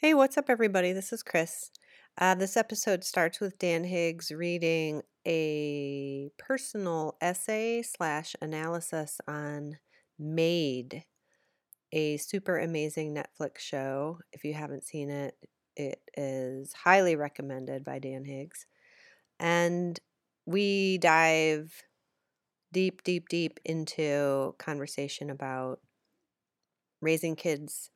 Hey, what's up, everybody? This is Chris. Uh, this episode starts with Dan Higgs reading a personal essay slash analysis on Maid, a super amazing Netflix show. If you haven't seen it, it is highly recommended by Dan Higgs. And we dive deep, deep, deep into conversation about raising kids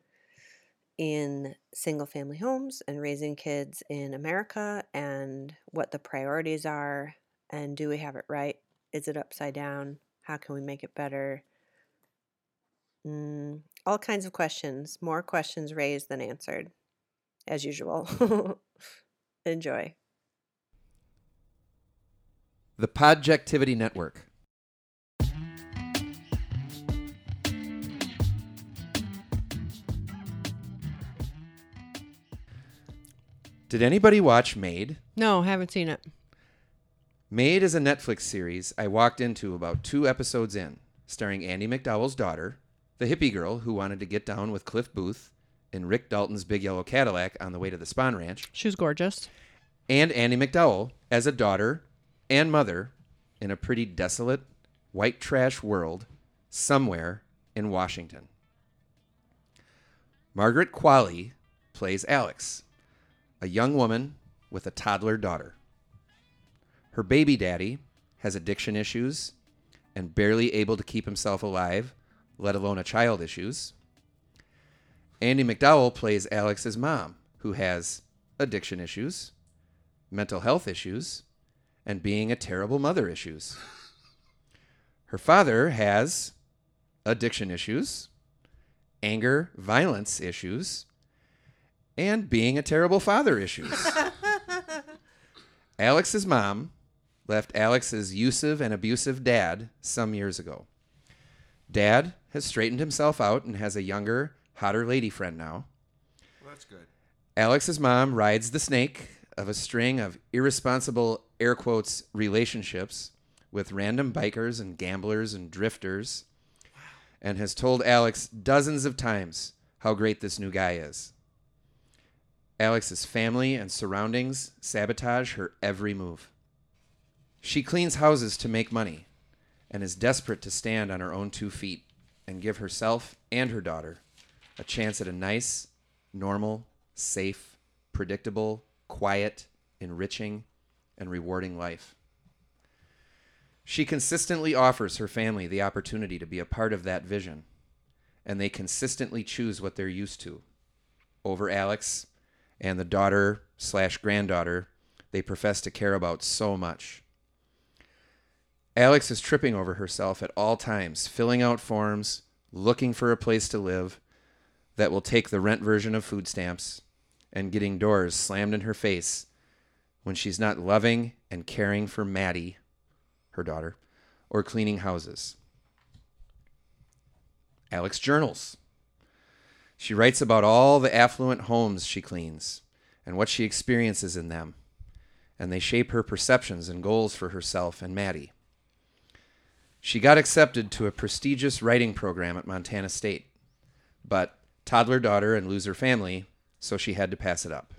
in single family homes and raising kids in America and what the priorities are and do we have it right? Is it upside down? How can we make it better? Mm, all kinds of questions, more questions raised than answered, as usual. Enjoy. The Podjectivity Network. Did anybody watch Maid? No, haven't seen it. Maid is a Netflix series I walked into about two episodes in, starring Andie MacDowell's daughter, the hippie girl who wanted to get down with Cliff Booth in Rick Dalton's Big Yellow Cadillac on the way to the Spahn Ranch, She was gorgeous. and Andy McDowell as a daughter and mother in a pretty desolate, white trash world somewhere in Washington. Margaret Qualley plays Alex, a young woman with a toddler daughter. Her baby daddy has addiction issues and barely able to keep himself alive, let alone a child issues. Andie MacDowell plays Alex's mom, who has addiction issues, mental health issues, and being a terrible mother issues. Her father has addiction issues, anger, violence issues, and being a terrible father issues. Alex's mom left Alex's abusive and abusive dad some years ago. Dad has straightened himself out and has a younger, hotter lady friend now. Well, that's good. Alex's mom rides the snake of a string of irresponsible air quotes relationships with random bikers and gamblers and drifters and has told Alex dozens of times how great this new guy is. Alex's family and surroundings sabotage her every move. She cleans houses to make money and is desperate to stand on her own two feet and give herself and her daughter a chance at a nice, normal, safe, predictable, quiet, enriching, and rewarding life. She consistently offers her family the opportunity to be a part of that vision, and they consistently choose what they're used to over Alex and the daughter slash granddaughter they profess to care about so much. Alex is tripping over herself at all times, filling out forms, looking for a place to live that will take the rent version of food stamps, and getting doors slammed in her face when she's not loving and caring for Maddie, her daughter, or cleaning houses. Alex journals. She writes about all the affluent homes she cleans and what she experiences in them, and they shape her perceptions and goals for herself and Maddie. She got accepted to a prestigious writing program at Montana State, but toddler daughter and loser family, so she had to pass it up.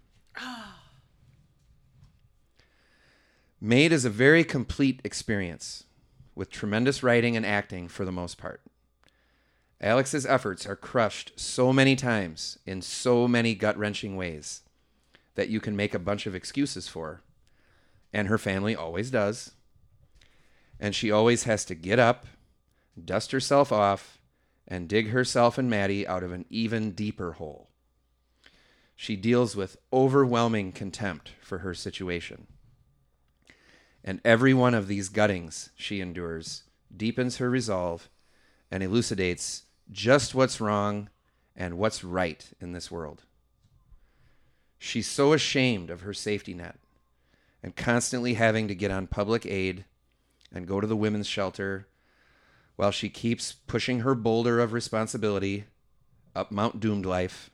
Maid is a very complete experience with tremendous writing and acting for the most part. Alex's efforts are crushed so many times in so many gut wrenching ways that you can make a bunch of excuses for. And her family always does. And she always has to get up, dust herself off, and dig herself and Maddie out of an even deeper hole. She deals with overwhelming contempt for her situation. And every one of these guttings she endures deepens her resolve and elucidates just what's wrong and what's right in this world. She's so ashamed of her safety net and constantly having to get on public aid and go to the women's shelter while she keeps pushing her boulder of responsibility up Mount Doomed Life.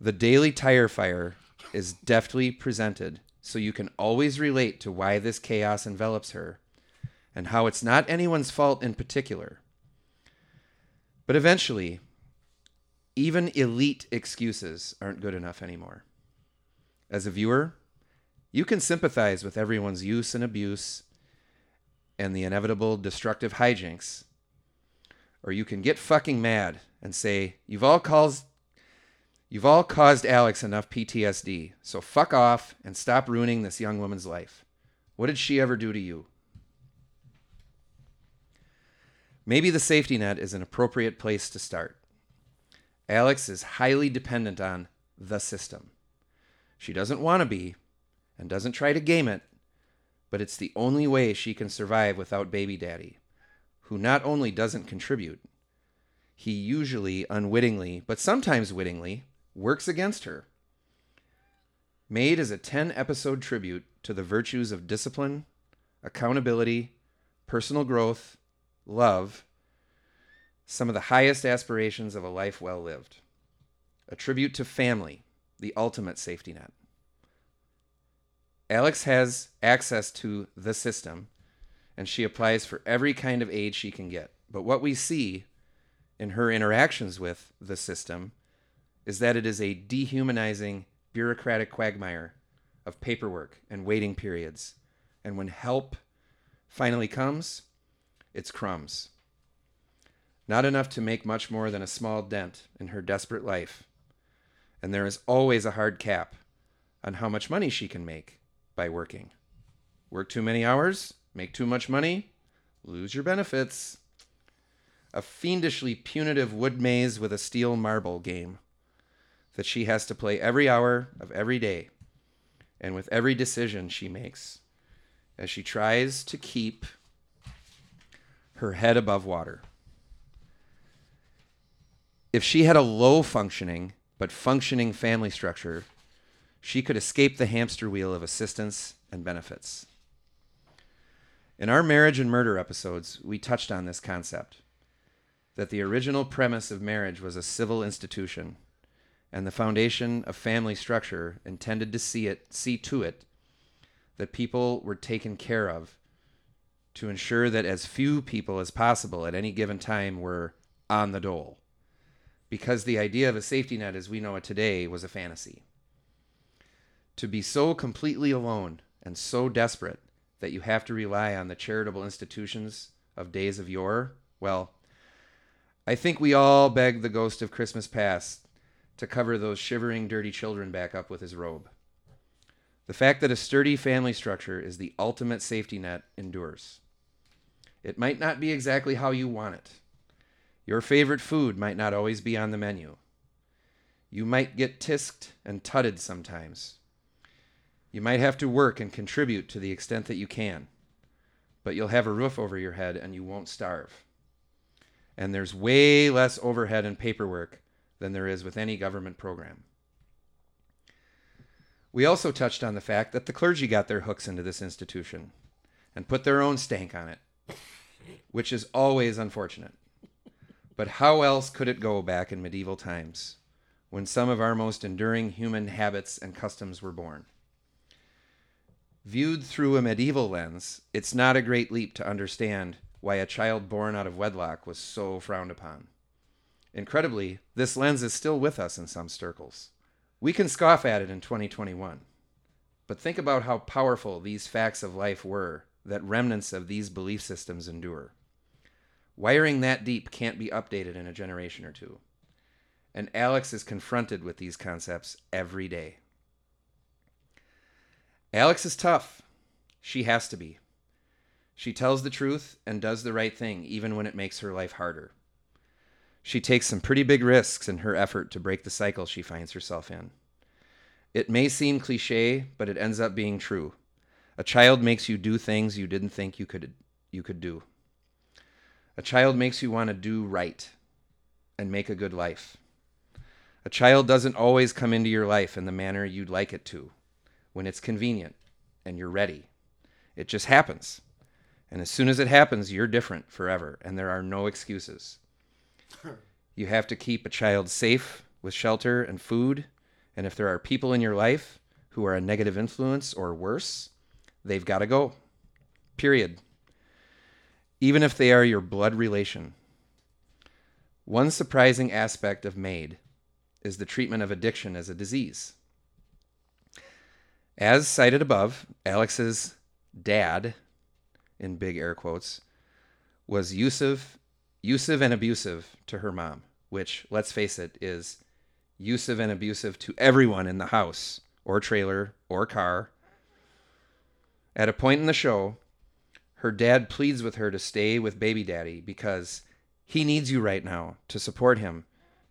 The daily tire fire is deftly presented so you can always relate to why this chaos envelops her and how it's not anyone's fault in particular. But eventually, Even elite excuses aren't good enough anymore. As a viewer, you can sympathize with everyone's use and abuse and the inevitable destructive hijinks. Or you can get fucking mad and say, You've all caused You've all caused Alex enough PTSD, so fuck off and stop ruining this young woman's life. What did she ever do to you? Maybe the safety net is an appropriate place to start. Alex is highly dependent on the system. She doesn't want to be and doesn't try to game it, but it's the only way she can survive without baby daddy, who not only doesn't contribute, he usually unwittingly, but sometimes wittingly, works against her. Maid is a 10 episode tribute to the virtues of discipline, accountability, personal growth, love, some of the highest aspirations of a life well lived. A tribute to family, the ultimate safety net. Alex has access to the system, and she applies for every kind of aid she can get. But what we see in her interactions with the system is that it is a dehumanizing, bureaucratic quagmire of paperwork and waiting periods. And when help finally comes, it's crumbs. Not enough to make much more than a small dent in her desperate life. And there is always a hard cap on how much money she can make by working. Work too many hours, make too much money, lose your benefits. A fiendishly punitive wood maze with a steel marble game that she has to play every hour of every day and with every decision she makes as she tries to keep her head above water. If she had a low functioning but functioning family structure, she could escape the hamster wheel of assistance and benefits. In our marriage and murder episodes, we touched on this concept that the original premise of marriage was a civil institution and the foundation of family structure intended to see it see to it that people were taken care of to ensure that as few people as possible at any given time were on the dole because the idea of a safety net as we know it today was a fantasy to be so completely alone and so desperate that you have to rely on the charitable institutions of days of yore well i think we all beg the ghost of christmas past to cover those shivering, dirty children back up with his robe. The fact that a sturdy family structure is the ultimate safety net endures. It might not be exactly how you want it. Your favorite food might not always be on the menu. You might get tisked and tutted sometimes. You might have to work and contribute to the extent that you can, but you'll have a roof over your head and you won't starve. And there's way less overhead and paperwork than there is with any government program. We also touched on the fact that the clergy got their hooks into this institution and put their own stank on it, which is always unfortunate. But how else could it go back in medieval times when some of our most enduring human habits and customs were born? Viewed through a medieval lens, it's not a great leap to understand why a child born out of wedlock was so frowned upon. Incredibly, this lens is still with us in some circles. We can scoff at it in 2021. But think about how powerful these facts of life were that remnants of these belief systems endure. Wiring that deep can't be updated in a generation or two. And Alex is confronted with these concepts every day. Alex is tough. She has to be. She tells the truth and does the right thing, even when it makes her life harder. She takes some pretty big risks in her effort to break the cycle she finds herself in. It may seem cliche, but it ends up being true. A child makes you do things you didn't think you could you could do. A child makes you want to do right and make a good life. A child doesn't always come into your life in the manner you'd like it to, when it's convenient and you're ready. It just happens. And as soon as it happens, you're different forever, and there are no excuses. You have to keep a child safe with shelter and food. And if there are people in your life who are a negative influence or worse, they've got to go. Period. Even if they are your blood relation. One surprising aspect of MAID is the treatment of addiction as a disease. As cited above, Alex's dad, in big air quotes, was abusive, abusive and abusive to her mom, which, let's face it, is abusive and abusive to everyone in the house or trailer or car. At a point in the show, her dad pleads with her to stay with baby daddy because he needs you right now to support him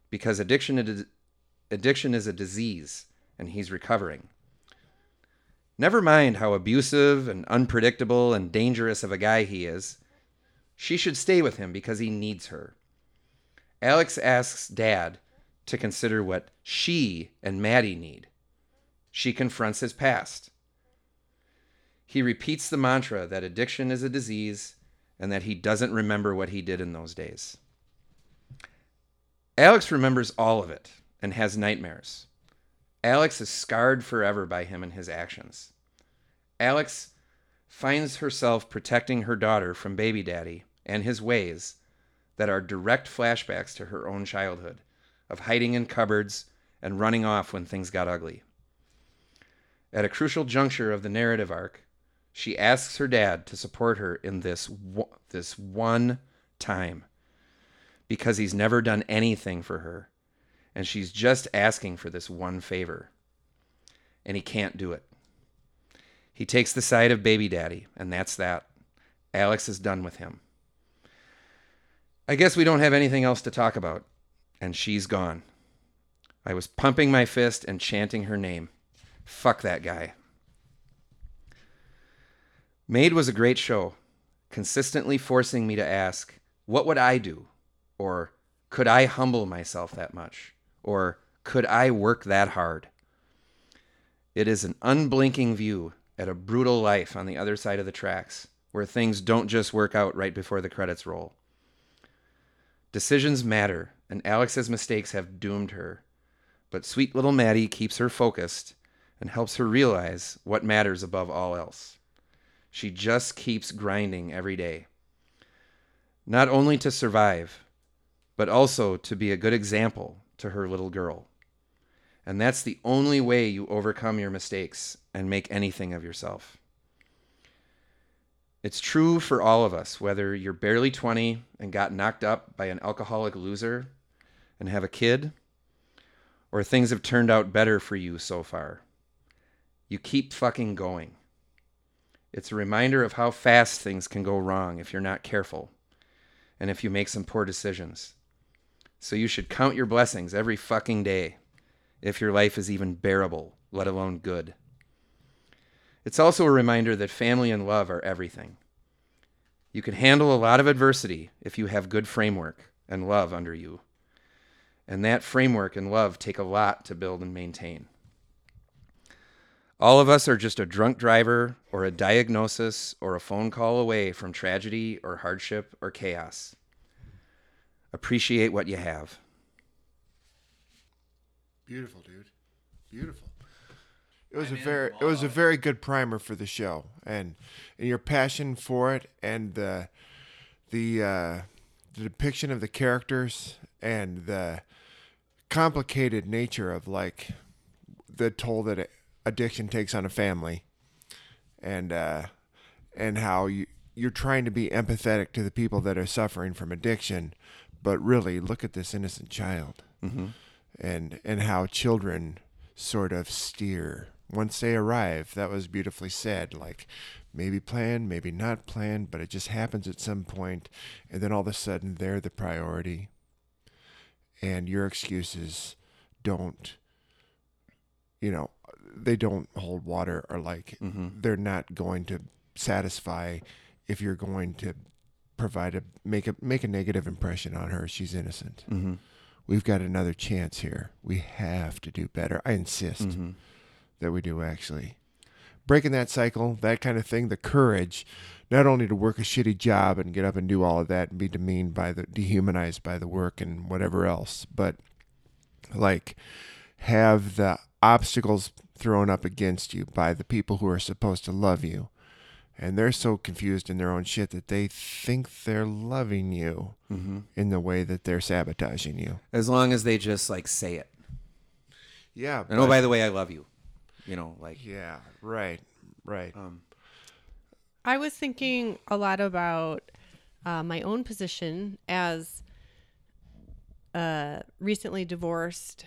because addiction is, addiction is a disease and he's recovering. Never mind how abusive and unpredictable and dangerous of a guy he is. She should stay with him because he needs her. Alex asks Dad to consider what she and Maddie need. She confronts his past. He repeats the mantra that addiction is a disease and that he doesn't remember what he did in those days. Alex remembers all of it and has nightmares. Alex is scarred forever by him and his actions. Alex finds herself protecting her daughter from baby daddy and his ways that are direct flashbacks to her own childhood of hiding in cupboards and running off when things got ugly. At a crucial juncture of the narrative arc, she asks her dad to support her in this this one time because he's never done anything for her and she's just asking for this one favor and he can't do it. He takes the side of baby daddy and that's that. Alex is done with him. I guess we don't have anything else to talk about and she's gone. I was pumping my fist and chanting her name. Fuck that guy. Maid was a great show, consistently forcing me to ask, what would I do? Or could I humble myself that much? Or could I work that hard? It is an unblinking view at a brutal life on the other side of the tracks, where things don't just work out right before the credits roll. Decisions matter, and Alex's mistakes have doomed her. But sweet little Maddie keeps her focused and helps her realize what matters above all else. She just keeps grinding every day. Not only to survive, but also to be a good example to her little girl. And that's the only way you overcome your mistakes and make anything of yourself. It's true for all of us, whether you're barely 20 and got knocked up by an alcoholic loser and have a kid, or things have turned out better for you so far. You keep fucking going. It's a reminder of how fast things can go wrong if you're not careful and if you make some poor decisions. So you should count your blessings every fucking day if your life is even bearable, let alone good. It's also a reminder that family and love are everything. You can handle a lot of adversity if you have good framework and love under you. And that framework and love take a lot to build and maintain. All of us are just a drunk driver or a diagnosis or a phone call away from tragedy or hardship or chaos. Appreciate what you have. Beautiful, dude. Beautiful. It was a very it was a very good primer for the show, and, and your passion for it, and the the uh, the depiction of the characters, and the complicated nature of like the toll that addiction takes on a family, and uh, and how you you're trying to be empathetic to the people that are suffering from addiction, but really look at this innocent child, Mm-hmm. and and how children sort of steer once they arrive. That was beautifully said. Like maybe planned, maybe not planned, but it just happens at some point, and then all of a sudden they're the priority and your excuses don't you know they don't hold water or like Mm-hmm. they're not going to satisfy if you're going to provide a make a make a negative impression on her she's innocent Mm-hmm. we've got another chance here we have to do better i insist Mm-hmm. that we do actually breaking that cycle that kind of thing the courage not only to work a shitty job and get up and do all of that and be demeaned by the dehumanized by the work and whatever else but like have the obstacles thrown up against you by the people who are supposed to love you and they're so confused in their own shit that they think they're loving you in the way that they're sabotaging you. As long as they just like say it. Yeah. And oh, by the way, I love you. You know, like yeah, right, right. um, I was thinking a lot about uh, my own position as a recently divorced,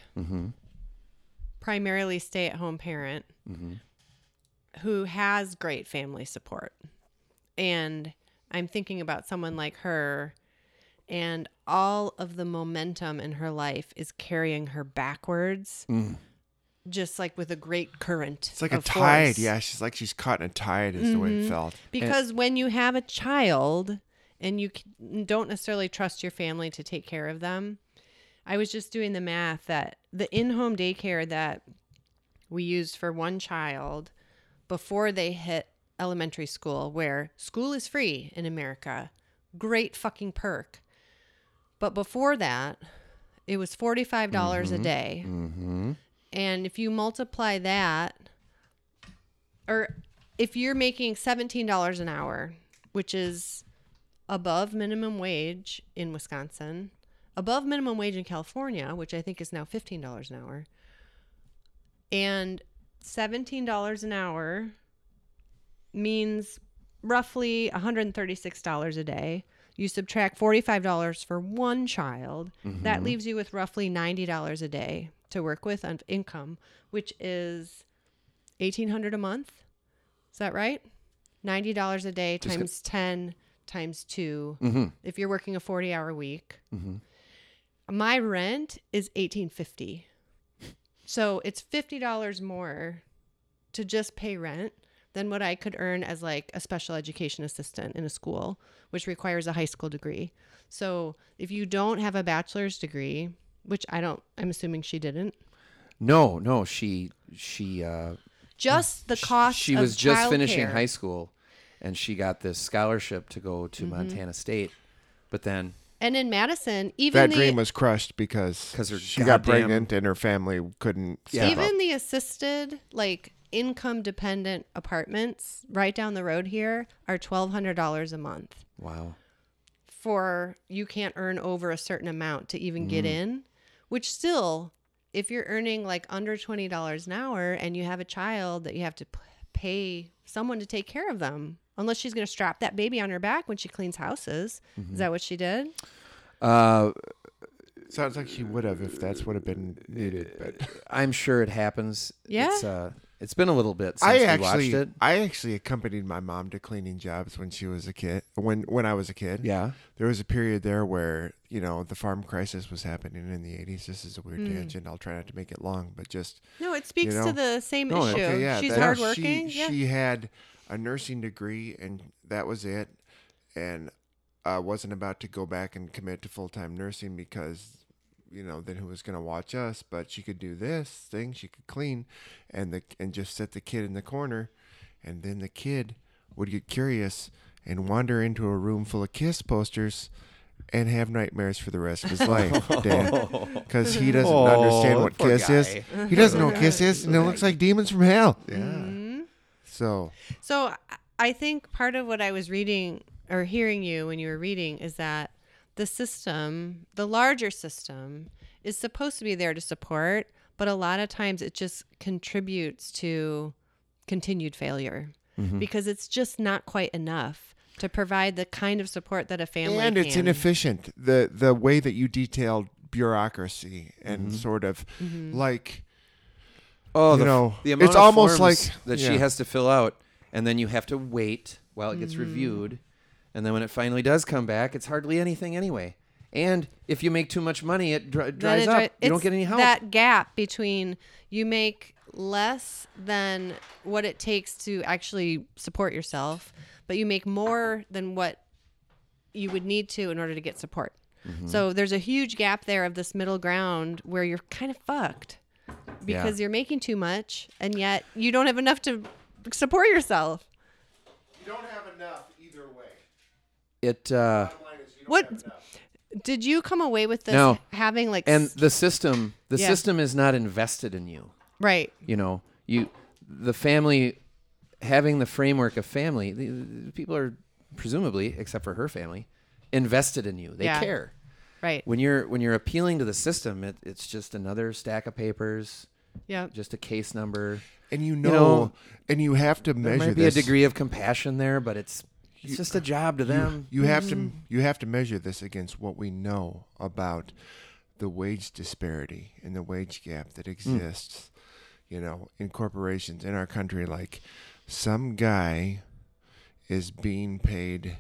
primarily stay at home parent mm-hmm. who has great family support. And I'm thinking about someone like her, and all of the momentum in her life is carrying her backwards. Mm. Just like with a great current. It's like a tide. force. Yeah, she's like she's caught in a tide. Is the way it mm-hmm. felt. Because when you have a child and you don't necessarily trust your family to take care of them, I was just doing the math that the in home daycare that we used for one child before they hit elementary school, where school is free in America, great fucking perk. But before that, it was $45 a mm-hmm. day. Mm-hmm. And if you multiply that, or if you're making $17 an hour, which is above minimum wage in Wisconsin, above minimum wage in California, which I think is now $15 an hour, and $17 an hour means roughly $136 a day. You subtract $45 for one child, that mm-hmm. leaves you with roughly $90 a day to work with on income, which is 1800 a month. Is that right? $90 a day Just times 10 times 2 mm-hmm. if you're working a 40 hour week. Mm-hmm. My rent is 1850. So it's $50 more to just pay rent than what I could earn as like a special education assistant in a school, which requires a high school degree. So if you don't have a bachelor's degree, which I don't, I'm assuming she didn't, no, no, she she uh just the cost. she of was just finishing childcare. high school and she got this scholarship to go to Mm-hmm. Montana State. But then And in Madison, even That the dream was crushed because 'Cause her she got goddamn- pregnant and her family couldn't. Yeah. step up. even the assisted like income dependent apartments right down the road here are twelve hundred dollars a month. wow. for you can't earn over a certain amount to even get mm-hmm. in, which still, if you're earning like under $20 an hour and you have a child that you have to p- pay someone to take care of them, unless she's going to strap that baby on her back when she cleans houses. Is that what she did? Uh Sounds like she would have if that's would have been needed. But I'm sure it happens. Yeah? It's uh it's been a little bit since I we actually, watched it. I actually accompanied my mom to cleaning jobs when she was a kid. When when I was a kid, Yeah. there was a period there where you know the farm crisis was happening in the '80s. This is a weird tangent. I'll try not to make it long, but just No, it speaks know? to the same No, issue. okay, yeah, She's hardworking. She, yeah. she had a nursing degree, and that was it. And I wasn't about to go back and commit to full time nursing because, you know, then who was going to watch us? But she could do this thing. She could clean, and the and just set the kid in the corner, and then the kid would get curious and wander into a room full of KISS posters. And have nightmares for the rest of his life, Dad, because he doesn't Oh, understand what poor KISS is. He doesn't know what KISS is, and it looks like demons from hell. Yeah. Mm-hmm. So So I- think part of what I was reading or hearing you when you were reading is that the system, the larger system, is supposed to be there to support, but a lot of times it just contributes to continued failure because it's just not quite enough to provide the kind of support that a family and it's can. inefficient. The the way that you detailed bureaucracy and sort of Mm-hmm. like Oh, You the, know, the amount it's of almost forms like- that yeah. she has to fill out, and then you have to wait while it gets reviewed, and then when it finally does come back, it's hardly anything anyway. And if you make too much money, it dri- Then dries it up. you don't it's get any help. That gap between you make less than what it takes to actually support yourself, but you make more than what you would need to in order to get support. Mm-hmm. So there's a huge gap there of this middle ground where you're kind of fucked because you're making too much and yet you don't have enough to support yourself. you don't have enough either way. it uh, What did you come away with this No. having like and the system, the Yeah. system is not invested in you. right? You know, you, the family having the framework of family, the, the people are presumably, except for her family, invested in you. They Yeah. care. Right. When you're when you're appealing to the system, it, it's just another stack of papers, Yeah. just a case number. And you know, know, and you have to measure. There might be this. a degree of compassion there, but it's it's just a job to them. You have Mm-hmm. to you have to measure this against what we know about the wage disparity and the wage gap that exists, you know, in corporations in our country. Like some guy is being paid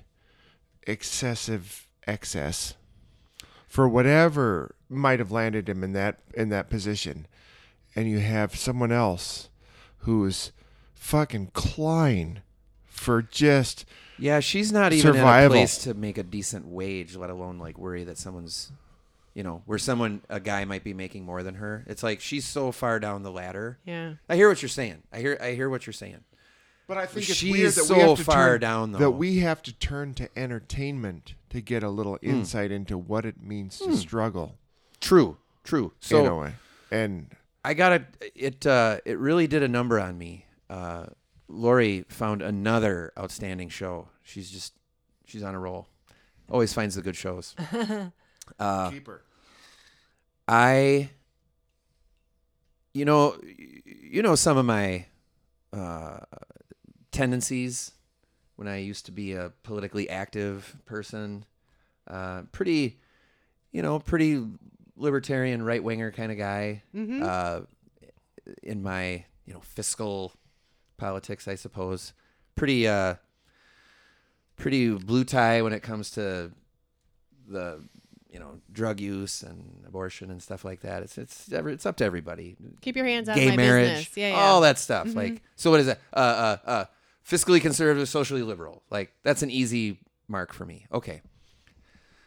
excessive excess for whatever might have landed him in that in that position, and you have someone else who's fucking clawing for just Yeah, she's not even in a place to make a decent wage, let alone like worry that someone's, you know, where someone a guy might be making more than her. It's like she's so far down the ladder. Yeah. I hear what you're saying. I hear I hear what you're saying. But I think it's She's weird that so we have to far turn, down, though. that we have to turn to entertainment to get a little Hmm. insight into what it means to struggle True, true. So in a way. And I got it. It uh, it really did a number on me. Uh, Lori found another outstanding show. She's just she's on a roll. Always finds the good shows. Uh, keeper. I, you know, you know some of my uh, tendencies when I used to be a politically active person. Uh, pretty, you know, pretty libertarian, right winger kind of guy. Uh, in my, you know, fiscal politics, I suppose. Pretty, uh, pretty blue tie when it comes to the you know drug use and abortion and stuff like that. It's it's it's up to everybody. Keep your hands out Gay of my marriage, business. Yeah, yeah. all that stuff. Like so, what is that? Uh, uh, uh, fiscally conservative, socially liberal. Like that's an easy mark for me. Okay.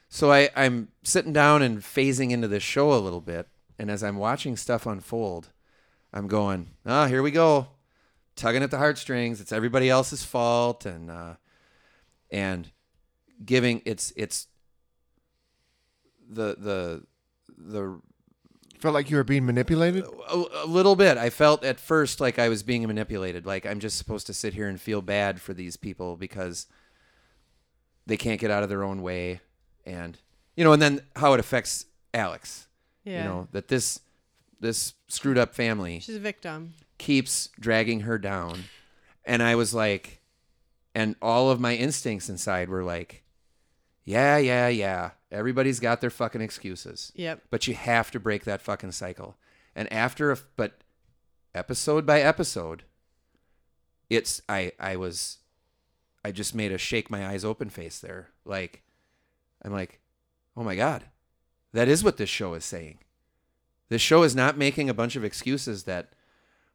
So I I'm sitting down and phasing into this show a little bit, and as I'm watching stuff unfold, I'm going, ah, here we go, tugging at the heartstrings. It's everybody else's fault, and uh, and giving it's it's the the the Felt like you were being manipulated? a, a little bit. I felt at first like I was being manipulated. Like I'm just supposed to sit here and feel bad for these people because they can't get out of their own way, and you know, and then how it affects Alex. Yeah. You know that this this screwed up family She's a victim. keeps dragging her down, and I was like, and all of my instincts inside were like, yeah, yeah, yeah. Everybody's got their fucking excuses Yep. but you have to break that fucking cycle. And after a but episode by episode, it's I I was I just made a shake my eyes open face there. Like I'm like, "Oh my god. That is what this show is saying." This show is not making a bunch of excuses that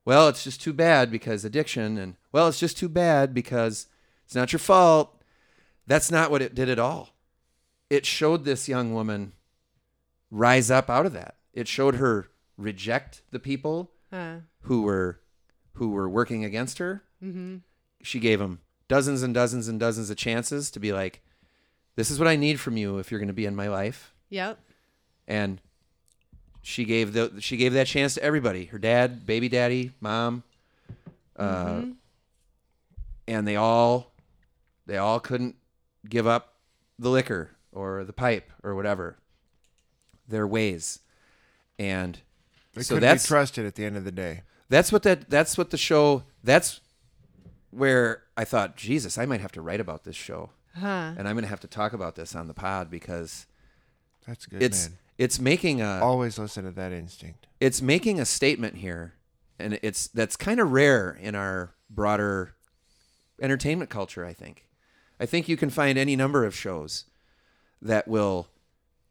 well, it's just too bad because addiction and well, it's just too bad because it's not your fault. That's not what it did at all. It showed this young woman rise up out of that. It showed her reject the people Uh, who were who were working against her. mm-hmm. She gave them dozens and dozens and dozens of chances to be like, "This is what I need from you if you're going to be in my life." Yep. And she gave the she gave that chance to everybody: her dad, baby daddy, mom, uh, and they all they all couldn't give up the liquor or the pipe or whatever their ways, and They so that's be trusted at the end of the day. that's what that that's what the show that's where I thought Jesus I might have to write about this show Huh. and I'm going to have to talk about this on the pod because That's good, it's man. it's making a Always listen to that instinct. it's making a statement here and it's that's kind of rare in our broader entertainment culture i think i think you can find any number of shows that will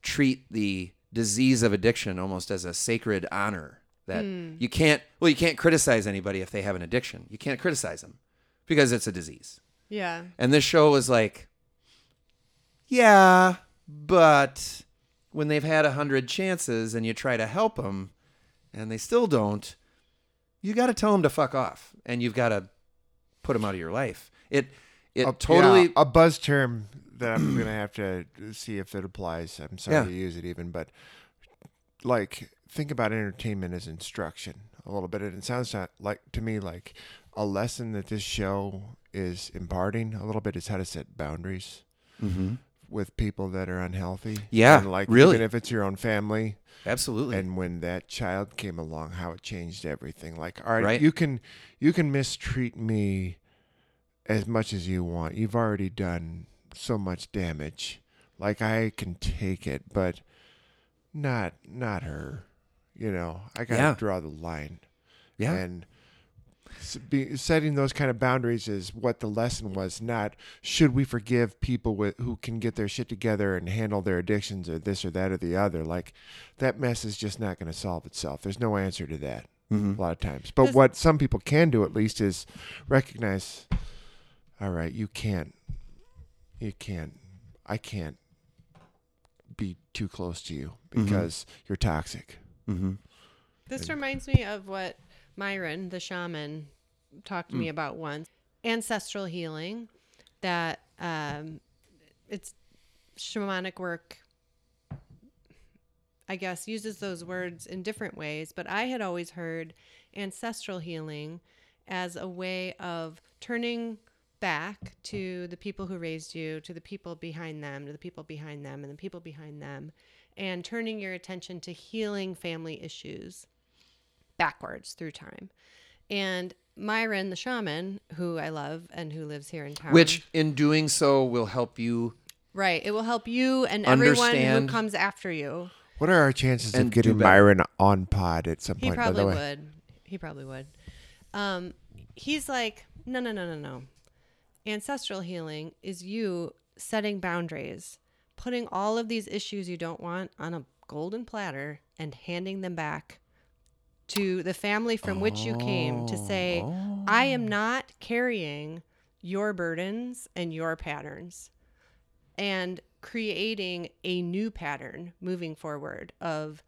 treat the disease of addiction almost as a sacred honor that hmm. you can't well you can't criticize anybody if they have an addiction you can't criticize them because it's a disease Yeah. and this show was like, yeah, but when they've had a hundred chances and you try to help them and they still don't, you got to tell them to fuck off and you've got to put them out of your life. It it A- totally yeah, a buzz term that I'm gonna have to see if it applies. I'm sorry Yeah. to use it even, but like think about entertainment as instruction a little bit. And it sounds not like to me like a lesson that this show is imparting a little bit is how to set boundaries mm-hmm. with people that are unhealthy. Yeah, and like really. even if it's your own family. Absolutely. And when that child came along, how it changed everything. Like, all right, Right. you can you can mistreat me as much as you want. You've already done so much damage. Like I can take it, but not not her. You know, I gotta Yeah. draw the line. yeah. And be, setting those kind of boundaries is what the lesson was. Not should we forgive people with who can get their shit together and handle their addictions or this or that or the other. Like that mess is just not going to solve itself. There's no answer to that Mhm. a lot of times. But what some people can do at least is recognize. All right, you can't. You can't. I can't be too close to you Mhm. because you're toxic. Mhm. This reminds me of what Myron, the shaman, talked to me about once ancestral healing, that um, it's shamanic work, I guess, uses those words in different ways, but I had always heard ancestral healing as a way of turning back to the people who raised you, to the people behind them, to the people behind them, and the people behind them, and turning your attention to healing family issues backwards through time. And Myron, the shaman, who I love and who lives here in town, Which, in doing so, will help you. right, it will help you and everyone who Understand. comes after you. What are our chances And of do getting better. Myron on pod at some He point? by probably the way, would. He probably would. Um, he's like, no, no, no, no, no. Ancestral healing is you setting boundaries, putting all of these issues you don't want on a golden platter and handing them back to the family from which you came to oh, say, I oh. am not carrying your burdens and your patterns and creating a new pattern moving forward of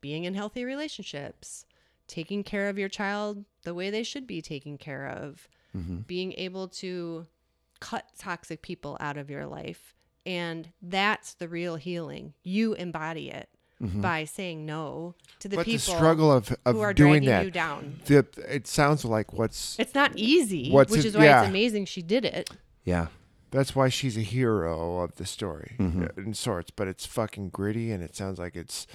being in healthy relationships, taking care of your child the way they should be taken care of, being able to cut toxic people out of your life. And that's the real healing. You embody it by saying no to the but the people struggle of who are doing dragging that, you down. the, it sounds like what's It's not easy, What's which it- is why yeah. it's amazing she did it. Yeah. that's why she's a hero of the story Mm-hmm. uh, in sorts. But it's fucking gritty, and it sounds like it's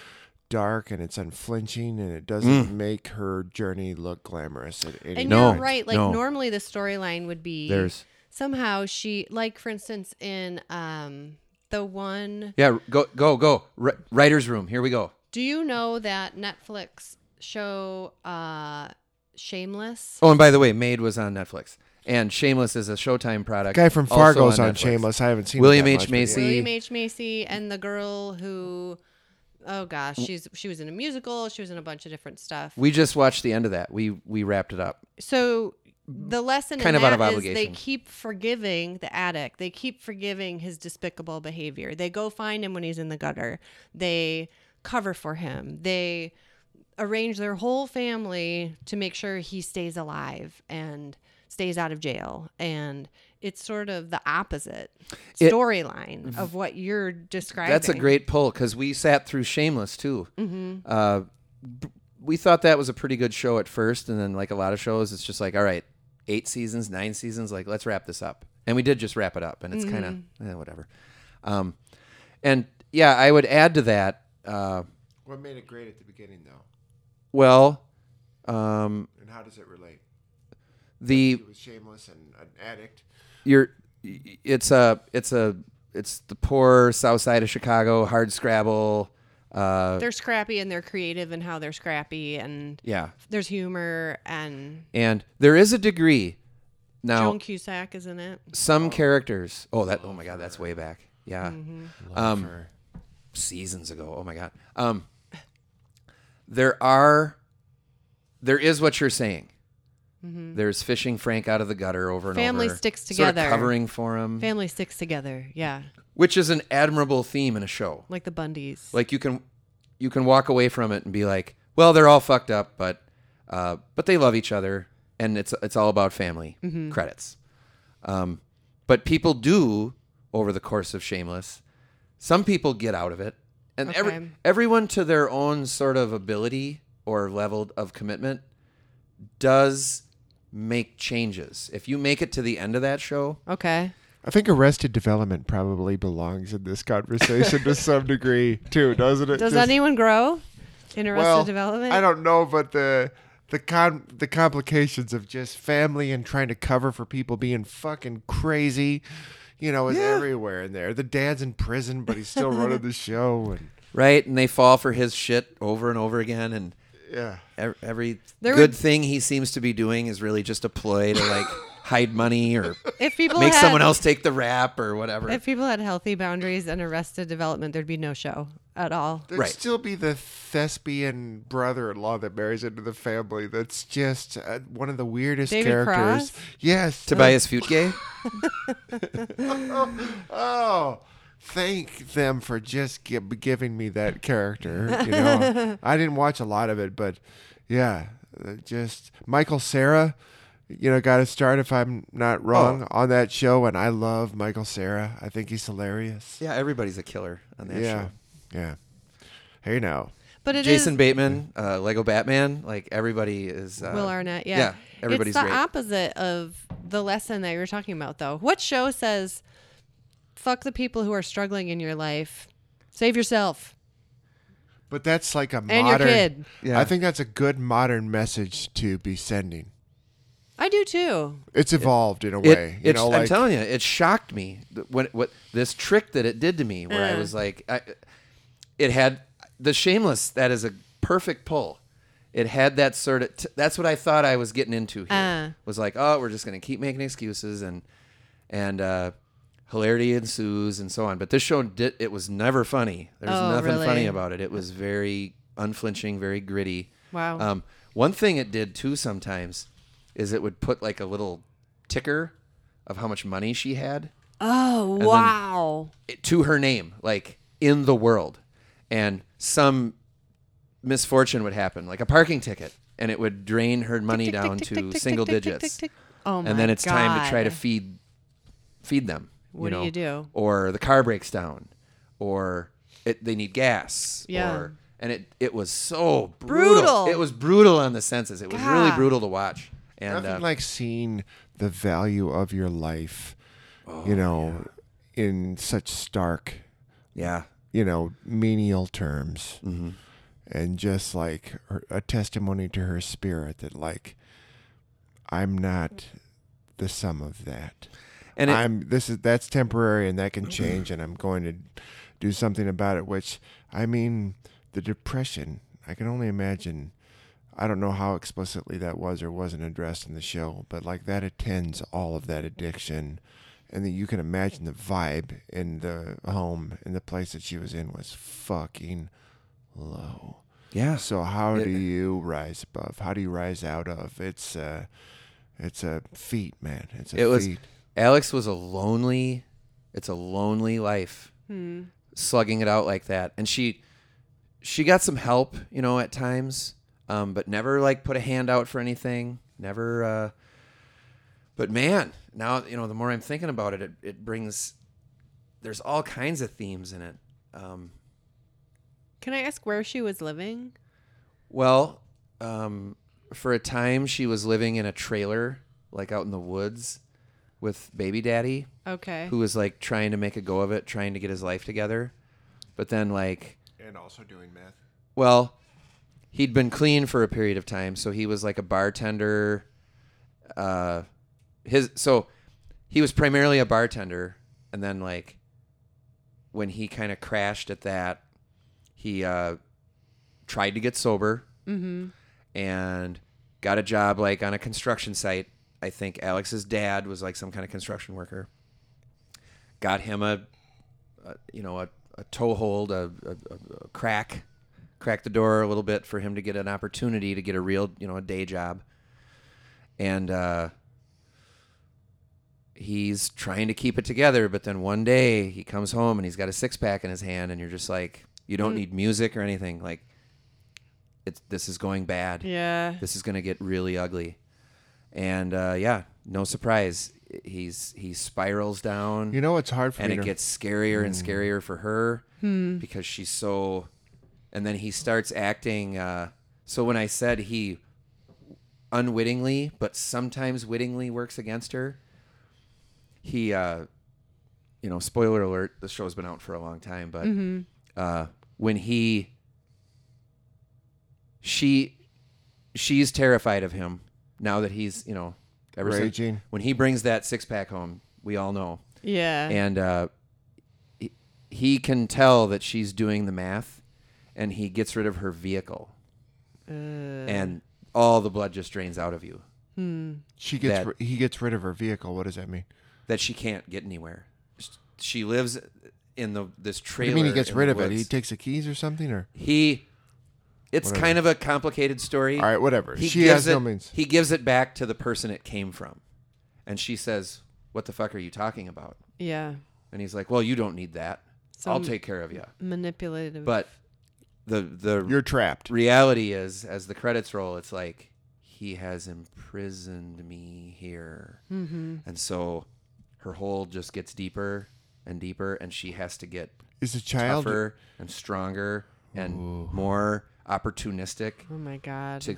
dark and it's unflinching, and it doesn't Mm. make her journey look glamorous at any And No, you're right. Like no. normally the storyline would be There's. somehow she like for instance in um the one Yeah. Go, go, go. Ri writer's room. Here we go. do you know that Netflix show uh Shameless? Oh, and by the way, Maid was on Netflix. And Shameless is a Showtime product. Guy from also Fargo's on, Netflix. Shameless. I haven't seen William that H. much, Macy. William H. Macy and the girl who oh gosh, mm. she's she was in a musical, she was in a bunch of different stuff. We just watched the end of that. We we wrapped it up. So the lesson Kind in of out that of is they keep forgiving the addict. They keep forgiving his despicable behavior. They go find him when he's in the gutter. They cover for him. They arrange their whole family to make sure he stays alive and stays out of jail. And it's sort of the opposite storyline of what you're describing. That's a great pull because we sat through Shameless too. Mm-hmm. Uh, b- we thought that was a pretty good show at first, and then like a lot of shows, it's just like, all right, eight seasons, nine seasons, like let's wrap this up, and we did just wrap it up, and it's kind of Mm-hmm. eh, whatever. Um, and yeah, I would add to that. Uh, What made it great at the beginning, though? well, um, And how does it relate? the He was shameless and an addict. You're it's a it's a it's the poor south side of Chicago hard scrabble. Uh, They're scrappy and they're creative in how they're scrappy and yeah, there's humor and and there is a degree now. Joan Cusack is in it. some characters. Oh, that. Oh my God, that's way back. Yeah, Mm-hmm. Um, her. seasons ago. Oh my God. Um, there are, there is what you're saying. There's fishing Frank out of the gutter over and Mm-hmm. Family over. sticks sort of together. covering for him, Family sticks together. Yeah. which is an admirable theme in a show. Like the Bundys. Like you can, you can walk away from it and be like, well, they're all fucked up, but, uh, but they love each other, and it's it's all about family. Mm-hmm. Credits. Um, but people do over the course of Shameless. Some people get out of it, and Okay. every everyone to their own sort of ability or level of commitment does make changes. If you make it to the end of that show, Okay. I think Arrested Development probably belongs in this conversation to some degree too, doesn't it? Does Just- anyone grow in Arrested well, Development? I don't know, but the the con the complications of just family and trying to cover for people being fucking crazy, you know, is Yeah. everywhere in there. The dad's in prison, but he's still running the show, and right? And they fall for his shit over and over again and yeah. ev- every There good would- thing he seems to be doing is really just a ploy to like hide money or If people make had, someone else take the rap or whatever. If people had healthy boundaries and Arrested Development, there'd be no show at all. There'd Right. still be the thespian brother-in-law that marries into the family. That's just uh, one of the weirdest David characters. Cross? Yes, Tobias Fünke? Oh, thank them for just gi- giving me that character. You know, I didn't watch a lot of it, but yeah, uh, just Michael Cera. You know, got to start if I'm not wrong on that show, and I love Michael Cera. I think he's hilarious. Yeah, everybody's a killer on that yeah, show. yeah. Hey now, But it is Jason Bateman, uh, Lego Batman, like everybody is. Uh, Will Arnett. Yeah. yeah, everybody's It's the great. opposite of the lesson that you're talking about, though. What show says, fuck the people who are struggling in your life, save yourself but that's like a and your modern. kid? Yeah. I think that's a good modern message to be sending. I do too. It's evolved in a It, way. you it's, know, I'm like telling you, it shocked me th- when what this trick that it did to me, where I Uh. was like, I, it had the shameless. That is a perfect pull. It had that sort of. T- that's what I thought I was getting into here. Uh. Was like, oh, we're just gonna keep making excuses and and uh, hilarity ensues and so on. But this show did. It was never funny. There's Oh, nothing really? funny about it. It was very unflinching, very gritty. Wow. Um, one thing it did too sometimes is it would put like a little ticker of how much money she had oh, wow. to her name, like in the world. And some misfortune would happen, like a parking ticket, and it would drain her money Tick, down tick, to tick, tick, single digits. Oh my and then it's time to try to feed feed them. What do know? you do? Or the car breaks down, or it, they need gas. Yeah. Or, and it it was so brutal. Brutal. It was brutal on the senses. It was really brutal to watch. And Nothing uh, like seeing the value of your life, Oh, you know, in such stark, yeah, you know, menial terms, Mm-hmm. and just like her, a testimony to her spirit that, like, I'm not the sum of that. And it, I'm this is that's temporary and that can change, and I'm going to do something about it. Which I mean, the depression. I can only imagine. I don't know how explicitly that was or wasn't addressed in the show, but like that attends all of that addiction, and that you can imagine the vibe in the home in the place that she was in was fucking low. yeah. So how It- do you rise above? How do you rise out of? It's uh it's a feat, man. It's a It was feat. Alex was a lonely. It's a lonely life, Hmm. slugging it out like that. And she, she got some help, you know, at times, um, but never like put a hand out for anything. Never. Uh, but man, now you know. The more I'm thinking about it, it, it brings. There's all kinds of themes in it. Um, Can I ask where she was living? Well, um, for a time, she was living in a trailer, like out in the woods, with baby daddy, Okay. who was like trying to make a go of it, trying to get his life together. But then, like, and also doing meth. well, he'd been clean for a period of time, so he was like a bartender. Uh, his so he was primarily a bartender, and then like when he kind of crashed at that, he uh, tried to get sober Mm-hmm. and got a job like on a construction site. I think Alex's dad was like some kind of construction worker. Got him a, a you know, a, a toe hold, a, a, a- a crack, cracked the door a little bit for him to get an opportunity to get a real, you know, a day job. And uh, he's trying to keep it together, but then one day he comes home and he's got a six pack in his hand, and you're just like, you don't Mm. need music or anything. Like, it's this is going bad Yeah. this is going to get really ugly. And uh, yeah, no surprise, he's he spirals down, You know, it's hard for and me it to gets scarier and scarier for her Hmm. because she's so. And then he starts acting. Uh, so when I said he, unwittingly, but sometimes wittingly works against her. He, uh, you know, spoiler alert: the show's been out for a long time, but uh, when he, she, she's terrified of him now that he's, you know, ever since Raging. when he brings that six pack home. We all know Yeah. and uh, he, he can tell that she's doing the math, and he gets rid of her vehicle, and all the blood just drains out of you. She gets That- ri- he gets rid of her vehicle. What does that mean? That she can't get anywhere. She lives in the this What do trailer. you mean he gets in rid the of it? He woods. takes the keys or something, or He, it's Whatever. kind of a complicated story. all right, whatever. He she gives has it, no means. He gives it back to the person it came from, and she says, "What the fuck are you talking about?" yeah. And he's like, "Well, you don't need that. I'll Some- take care of you." Manipulative. But the the You're trapped. reality is, as the credits roll, it's like he has imprisoned me here, mm-hmm. and so her hold just gets deeper and deeper, and she has to get Is a child tougher and stronger and more opportunistic oh my god. to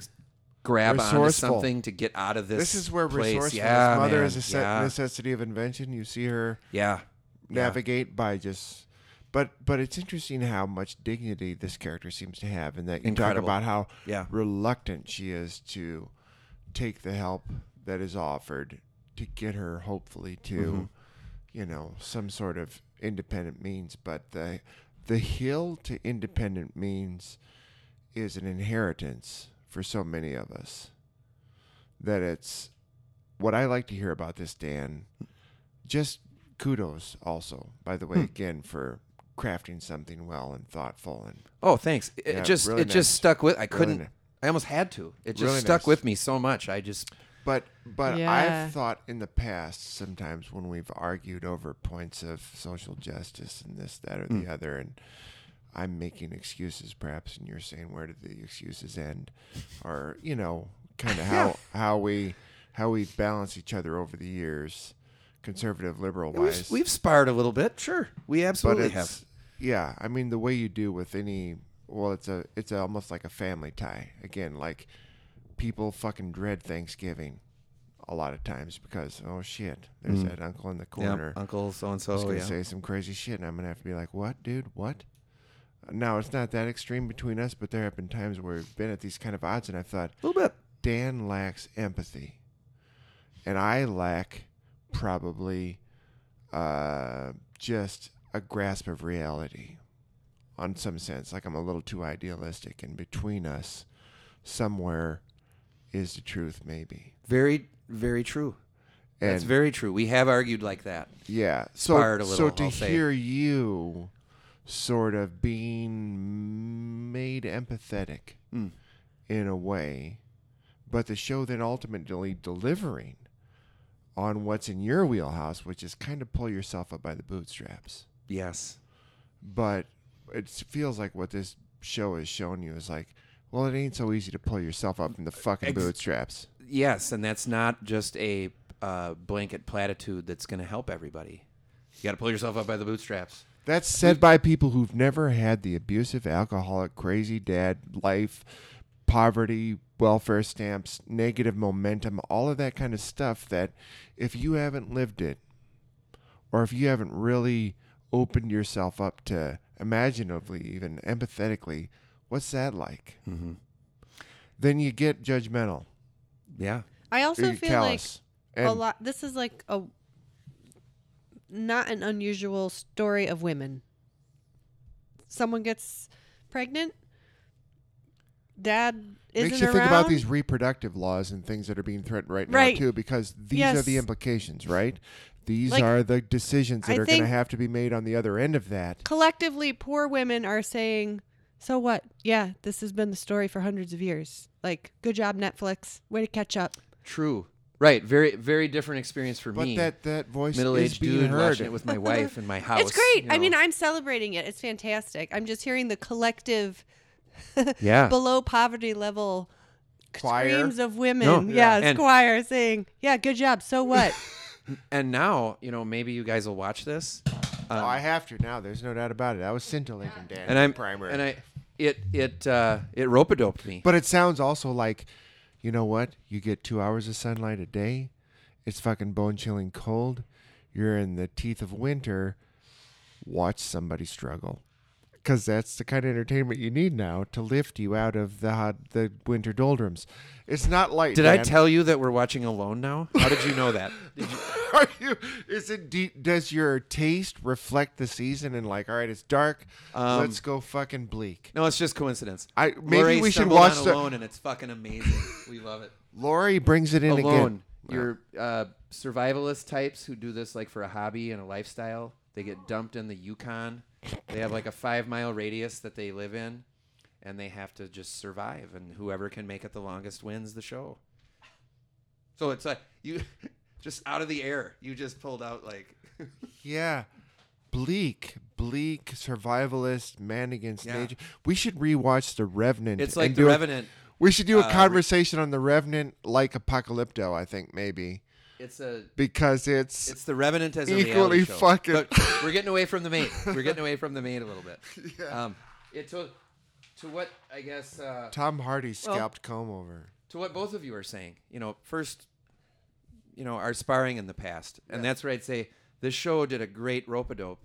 grab onto Resourceful. something to get out of this. This is where place. resourcefulness. Yeah, Mother man. is a se- yeah. necessity of invention. You see her yeah, navigate by just. But but it's interesting how much dignity this character seems to have, and that you Incredible. talk about how Yeah. reluctant she is to take the help that is offered to get her hopefully to, Mm-hmm. you know, some sort of independent means. But the the hill to independent means is an inheritance for so many of us that it's what I like to hear about this, Dan. Just kudos, also, by the way, Hmm. again for crafting something well and thoughtful and Oh, thanks. It Yeah, just really it just stuck with. I couldn't. nice. I almost had to. It just Really stuck nice. with me so much. I just But but Yeah. I've thought in the past sometimes when we've argued over points of social justice and this, that, or Hmm. the other, and I'm making excuses perhaps, and you're saying where did the excuses end, or you know, kind of how how we how we balance each other over the years, conservative liberal wise. we've, we've sparred a little bit. Sure, we but absolutely have. yeah. I mean the way you do with any well, it's a it's almost like a family tie again, like people fucking dread Thanksgiving a lot of times because oh shit, there's mm. that uncle in the corner. Yeah, Uncle so and so. gonna Yeah. say some crazy shit, and I'm gonna have to be like, "What, dude? What?" Now it's not that extreme between us, but there have been times where we've been at these kind of odds, and I thought A little bit. Dan lacks empathy, and I lack probably uh, just a grasp of reality, on some sense. Like I'm a little too idealistic, and between us, somewhere is the truth, maybe. Very, very true. That's very true. We have argued like that. Yeah. So, Sparred a so to I'll say. hear you sort of being made empathetic Mm. in a way, but the show then ultimately delivering on what's in your wheelhouse, which is kind of pull yourself up by the bootstraps. Yes. But it feels like what this show has shown you is like, well, it ain't so easy to pull yourself up in the fucking Ex- bootstraps. Yes, and that's not just a uh, blanket platitude that's going to help everybody. You got to pull yourself up by the bootstraps. That's said by people who've never had the abusive, alcoholic, crazy dad life, poverty, welfare stamps, negative momentum, all of that kind of stuff. That if you haven't lived it, or if you haven't really opened yourself up to imaginatively, even empathetically, what's that like? Mm-hmm. Then you get judgmental. Yeah. I also feel callous. like a lot. This is like a not an unusual story of women. Someone gets pregnant. Dad isn't makes you around. think about these reproductive laws and things that are being threatened right, Right. now too because these are the implications right these Like, are the decisions that I are going to have to be made on the other end of that Collectively, poor women are saying, "So what? Yeah, this has been the story for hundreds of years. Like, good job, Netflix. Way to catch up." True. Right. Very, very different experience for but me. But that that voice is Middle-aged being dude heard watching it with my wife in my house. it's great. you I mean. I'm celebrating it. It's fantastic. I'm just hearing the collective yeah. below poverty level Choir? screams of women. No. Yeah, And- choir saying, "Yeah, good job. So what?" And now, you know, maybe you guys will watch this. oh, i have to now there's no doubt about it i was scintillating dan and I'm primary and I it it uh it rope a doped me. but it sounds also like you know what? You get two hours of sunlight a day. It's fucking bone chilling cold. You're in the teeth of winter. Watch somebody struggle. Because that's the kind of entertainment you need now to lift you out of the hot, the winter doldrums. It's not light. Did I tell you that we're watching Alone now? How did you know that? Did you, Are you? Is it? De- does your taste reflect the season and like, all right, it's dark. Um, let's go fucking bleak. no, it's just coincidence. I maybe we should watch the. Alone, and it's fucking amazing. we love it. Lori brings it in Alone. again. You're uh, survivalist types who do this like for a hobby and a lifestyle. They get dumped in the Yukon. They have like a five mile radius that they live in, and they have to just survive. And whoever can make it the longest wins the show. So it's like you just out of the air. You just pulled out like Yeah. Bleak, bleak, survivalist, man against Yeah. nature. We should rewatch The Revenant. it's like the do a- Revenant. we should do a uh, re- conversation on The Revenant like Apocalypto, I think, maybe. It's a Because it's, It's the Revenant as a Equally show. fucking- But we're getting away from the main. We're getting away from the main a little bit. Yeah. Um, it to to what I guess uh, Tom Hardy's Well- scalped comb over. to what both of you are saying. You know, first, you know, our sparring in the past, and that's where I'd say this show did a great rope a dope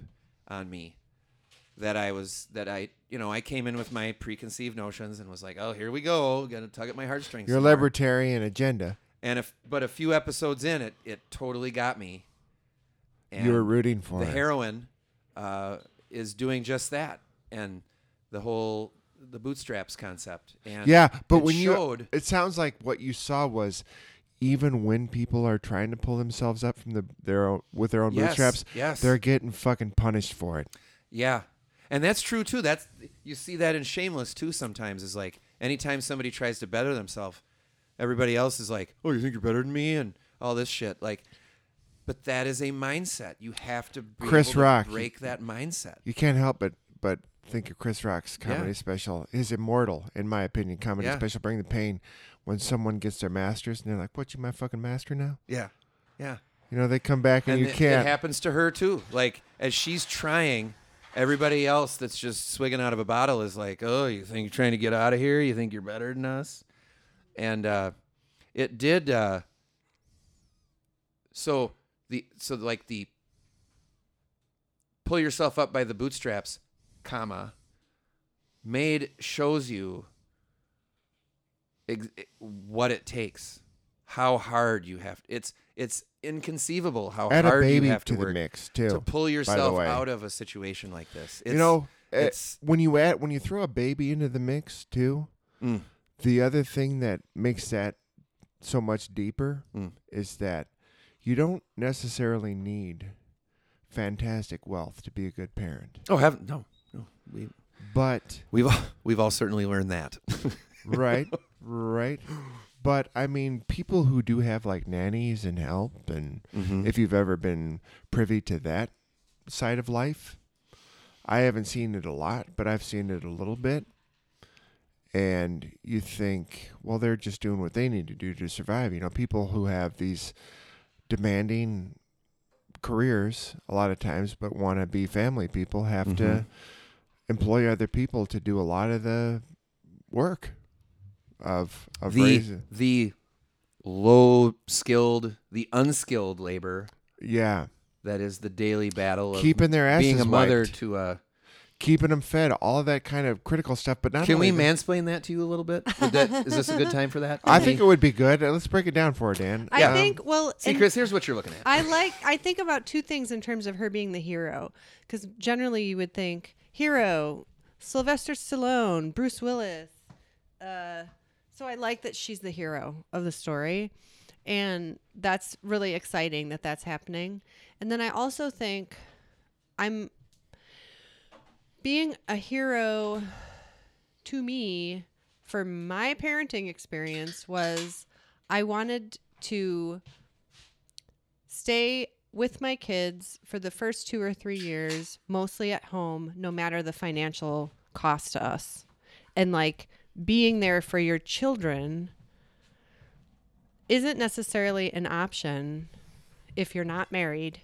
on me. That I was that I you know I came in with my preconceived notions and was like, oh here we go, gonna tug at my heartstrings. Your libertarian agenda. And if but a few episodes in it, it totally got me. And you were rooting for the it. heroine uh, is doing just that, and the whole the bootstraps concept. And Yeah, but when showed, you, it sounds like what you saw was, even when people are trying to pull themselves up from the their own with their own yes, bootstraps, yes, they're getting fucking punished for it. yeah, and that's true too. That's you see that in Shameless too. Sometimes is like anytime somebody tries to better themselves, everybody else is like, "Oh, you think you're better than me?" and all this shit. Like, but that is a mindset. You have to Chris able to Rock, break that mindset. You can't help but but think of Chris Rock's comedy Yeah. special. His immortal, in my opinion, comedy Yeah. special. Bring the pain. When someone gets their masters and they're like, "What, you my fucking master now?" Yeah, yeah. You know, they come back and, and you it, can't. it happens to her too. Like as she's trying, everybody else that's just swigging out of a bottle is like, "Oh, you think you're trying to get out of here? You think you're better than us?" And uh, it did. Uh, so the so like the pull yourself up by the bootstraps, comma, made shows you ex- what it takes, how hard you have. It's it's inconceivable how Add a hard baby you have to to, the work mix too. to pull yourself out of a situation like this. It's, you know, eh, it's when you add when you throw a baby into the mix too, Mm. The other thing that makes that so much deeper Mm. is that you don't necessarily need fantastic wealth to be a good parent, oh, haven't no no we but we've all, we've all certainly learned that. right, right. But I mean, people who do have like nannies and help, and Mhm. if you've ever been privy to that side of life, I haven't seen it a lot, but I've seen it a little bit. And you think, well, they're just doing what they need to do to survive. You know, people who have these demanding careers a lot of times, but want to be family people, have to Mhm. employ other people to do a lot of the work of of the raising. the low skilled, the unskilled labor Yeah, that is the daily battle of keeping their asses being a mother wiped, to a. keeping them fed, all of that kind of critical stuff. But not Can we that- mansplain that to you a little bit? Would that, is this a good time for that? I think it would be good. Uh, Let's break it down for her, Dan. I Um, think well, See, Chris, here's what you're looking at. I like I think about two things in terms of her being the hero because generally you would think hero, Sylvester Stallone, Bruce Willis. Uh, so I like that she's the hero of the story, and that's really exciting that that's happening. And then I also think I'm being a hero to me for my parenting experience was I wanted to stay with my kids for the first two or three years, mostly at home, no matter the financial cost to us. And like being there for your children isn't necessarily an option if you're not married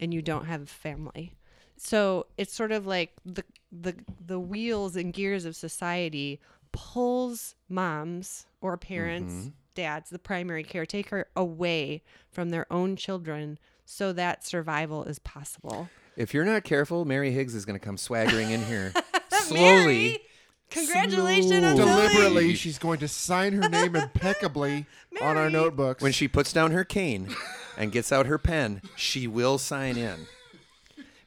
and you don't have a family. So it's sort of like the the the wheels and gears of society pulls moms or parents mm-hmm. dads, the primary caretaker, away from their own children so that survival is possible. If you're not careful, Mary Higgs is going to come swaggering in here slowly. Mary, congratulations on Deliberately, she's going to sign her name impeccably on our Mary. notebooks. When she puts down her cane and gets out her pen, she will sign in.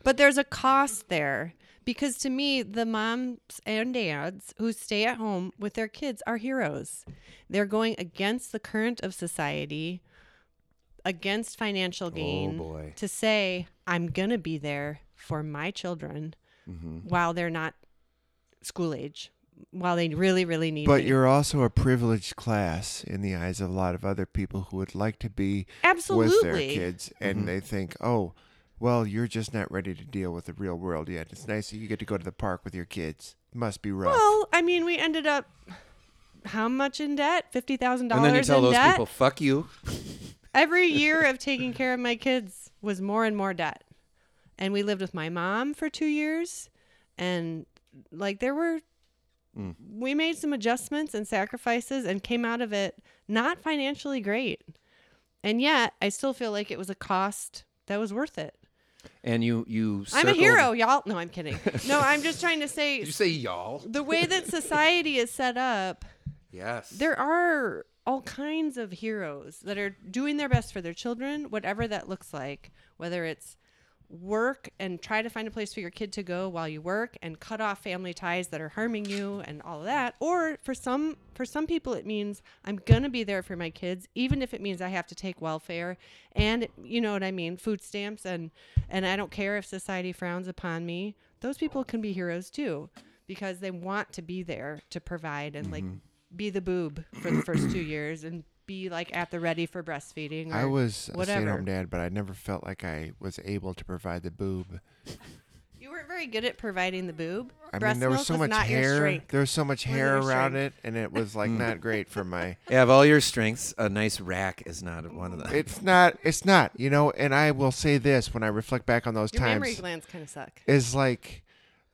But there's a cost there because to me, the moms and dads who stay at home with their kids are heroes. They're going against the current of society, against financial oh, gain, boy. to say, I'm going to be there for my children mm-hmm. while they're not school age, while they really, really need but me. you're also a privileged class in the eyes of a lot of other people who would like to be Absolutely. with their kids, and mm-hmm. they think, oh, well, you're just not ready to deal with the real world yet. It's nice that you get to go to the park with your kids. Must be rough. Well, I mean, we ended up how much in debt? Fifty thousand dollars. And then you dollars tell those debt. people, fuck you. Every year of taking care of my kids was more and more debt, and we lived with my mom for two years, and like there were, Mm. we made some adjustments and sacrifices, and came out of it not financially great, and yet I still feel like it was a cost that was worth it. And you, you. I'm a hero, y'all. No, I'm kidding. No, I'm just trying to say Did you say y'all? the way that society is set up. Yes. there are all kinds of heroes that are doing their best for their children, whatever that looks like, whether it's work and try to find a place for your kid to go while you work and cut off family ties that are harming you and all of that. Or for some for some people it means I'm going to be there for my kids even if it means I have to take welfare and you know what I mean food stamps and and I don't care if society frowns upon me. Those people can be heroes too because they want to be there to provide and like mm-hmm. be the boob for the first 2 years and be like at the ready for breastfeeding I or was a whatever. stay-at-home dad, but I never felt like I was able to provide the boob. You weren't very good at providing the boob. I Breast mean, there was so much hair. There was so much hair around strength. it, and it was like mm. not great for my. Yeah, of all your strengths, a nice rack is not one of them. It's not. It's not. You know. And I will say this when I reflect back on those Your times. mammary glands kind of suck. is like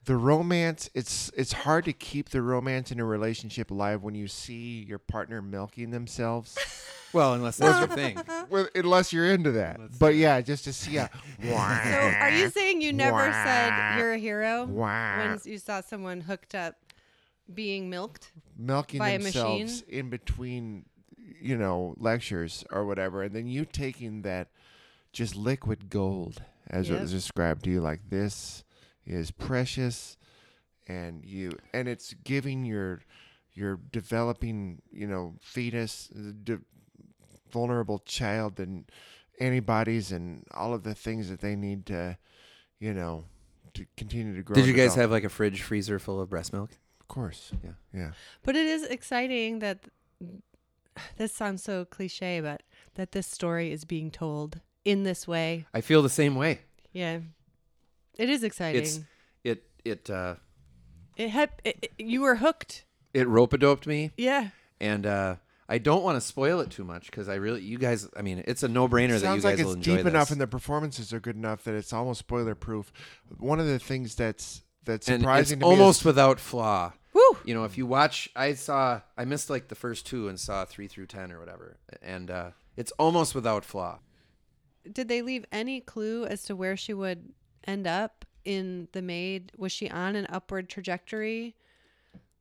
the romance it's it's hard to keep the romance in a relationship alive when you see your partner milking themselves well, unless that's your thing. well, unless you're into that but yeah just to see a So, are you saying you never said you're a hero Wah. when you saw someone hooked up being milked? milking by a themselves machine? in between you know lectures or whatever and then you taking that just liquid gold as it was described to you like this is precious and you and it's giving your your developing you know fetus de- vulnerable child and antibodies and all of the things that they need to you know to continue to grow Did you guys develop. have like a fridge freezer full of breast milk? of course Yeah. yeah But it is exciting that this sounds so cliche, but that this story is being told in this way. I feel the same way. Yeah, it is exciting. It's it it uh it had it, it- you were hooked. it rope a doped me, Yeah. and uh I don't want to spoil it too much because I really, you guys, I mean, it's a no brainer that you guys like will it's enjoy deep enough and the performances are good enough that it's almost spoiler proof. One of the things that's that's and it's surprising to me almost is, without flaw. Woo. You know, if you watch, I saw, I missed like the first two and saw three through ten or whatever, and uh it's almost without flaw. Did they leave any clue as to where she would end up in the maid? Was she on an upward trajectory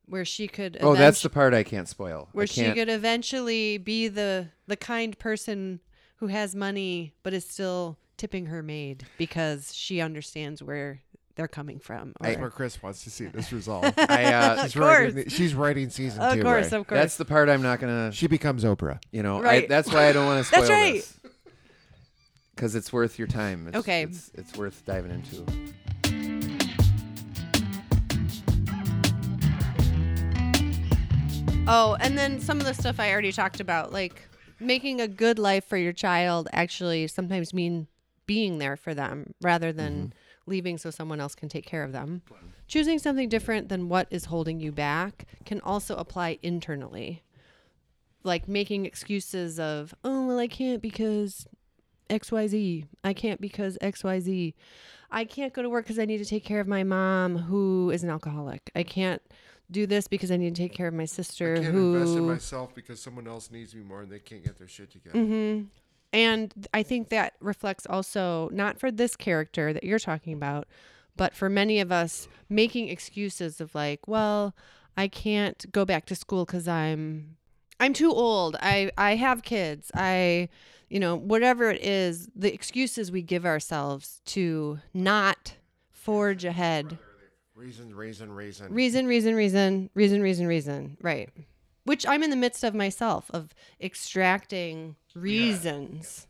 where she could Oh, that's the part I can't spoil. I where she can't- could eventually be the the kind person who has money but is still tipping her maid because she understands where they're coming from. that's where Chris wants to see this resolve. I, uh, she's, writing, course. the- she's writing season of two. course, right? of course. That's the part I'm not gonna. She becomes Oprah. You know, I, Right. that's why I don't want to spoil That's right. this. Because it's worth your time. It's, Okay. It's, it's worth diving into. Oh, and then some of the stuff I already talked about, like making a good life for your child actually sometimes mean being there for them rather than mm-hmm. leaving so someone else can take care of them. Choosing something different than what is holding you back can also apply internally. Like making excuses of, oh, well, I can't because XYZ. I can't because XYZ. I can't go to work because I need to take care of my mom who is an alcoholic. I can't do this because I need to take care of my sister I can't who invest in myself because someone else needs me more and they can't get their shit together. hmm And I think that reflects also not for this character that you're talking about, but for many of us making excuses of like, well, I can't go back to school because I'm I'm too old. I I have kids. I you know whatever it is, the excuses we give ourselves to not forge ahead. Reason, reason, reason. Reason, reason, reason, reason, reason, reason. Right. Which I'm in the midst of myself of extracting reasons.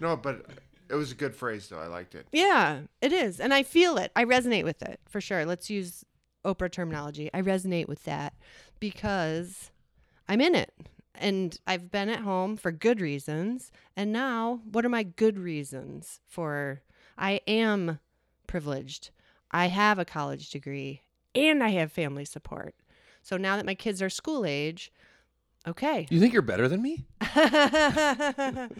no, but it was a good phrase though. I liked it. Yeah, it is. And I feel it. I resonate with it for sure. Let's use Oprah terminology. I resonate with that because I'm in it. And I've been at home for good reasons. And now, what are my good reasons for I am privileged? I have a college degree and I have family support. So now that my kids are school age, okay. You think you're better than me?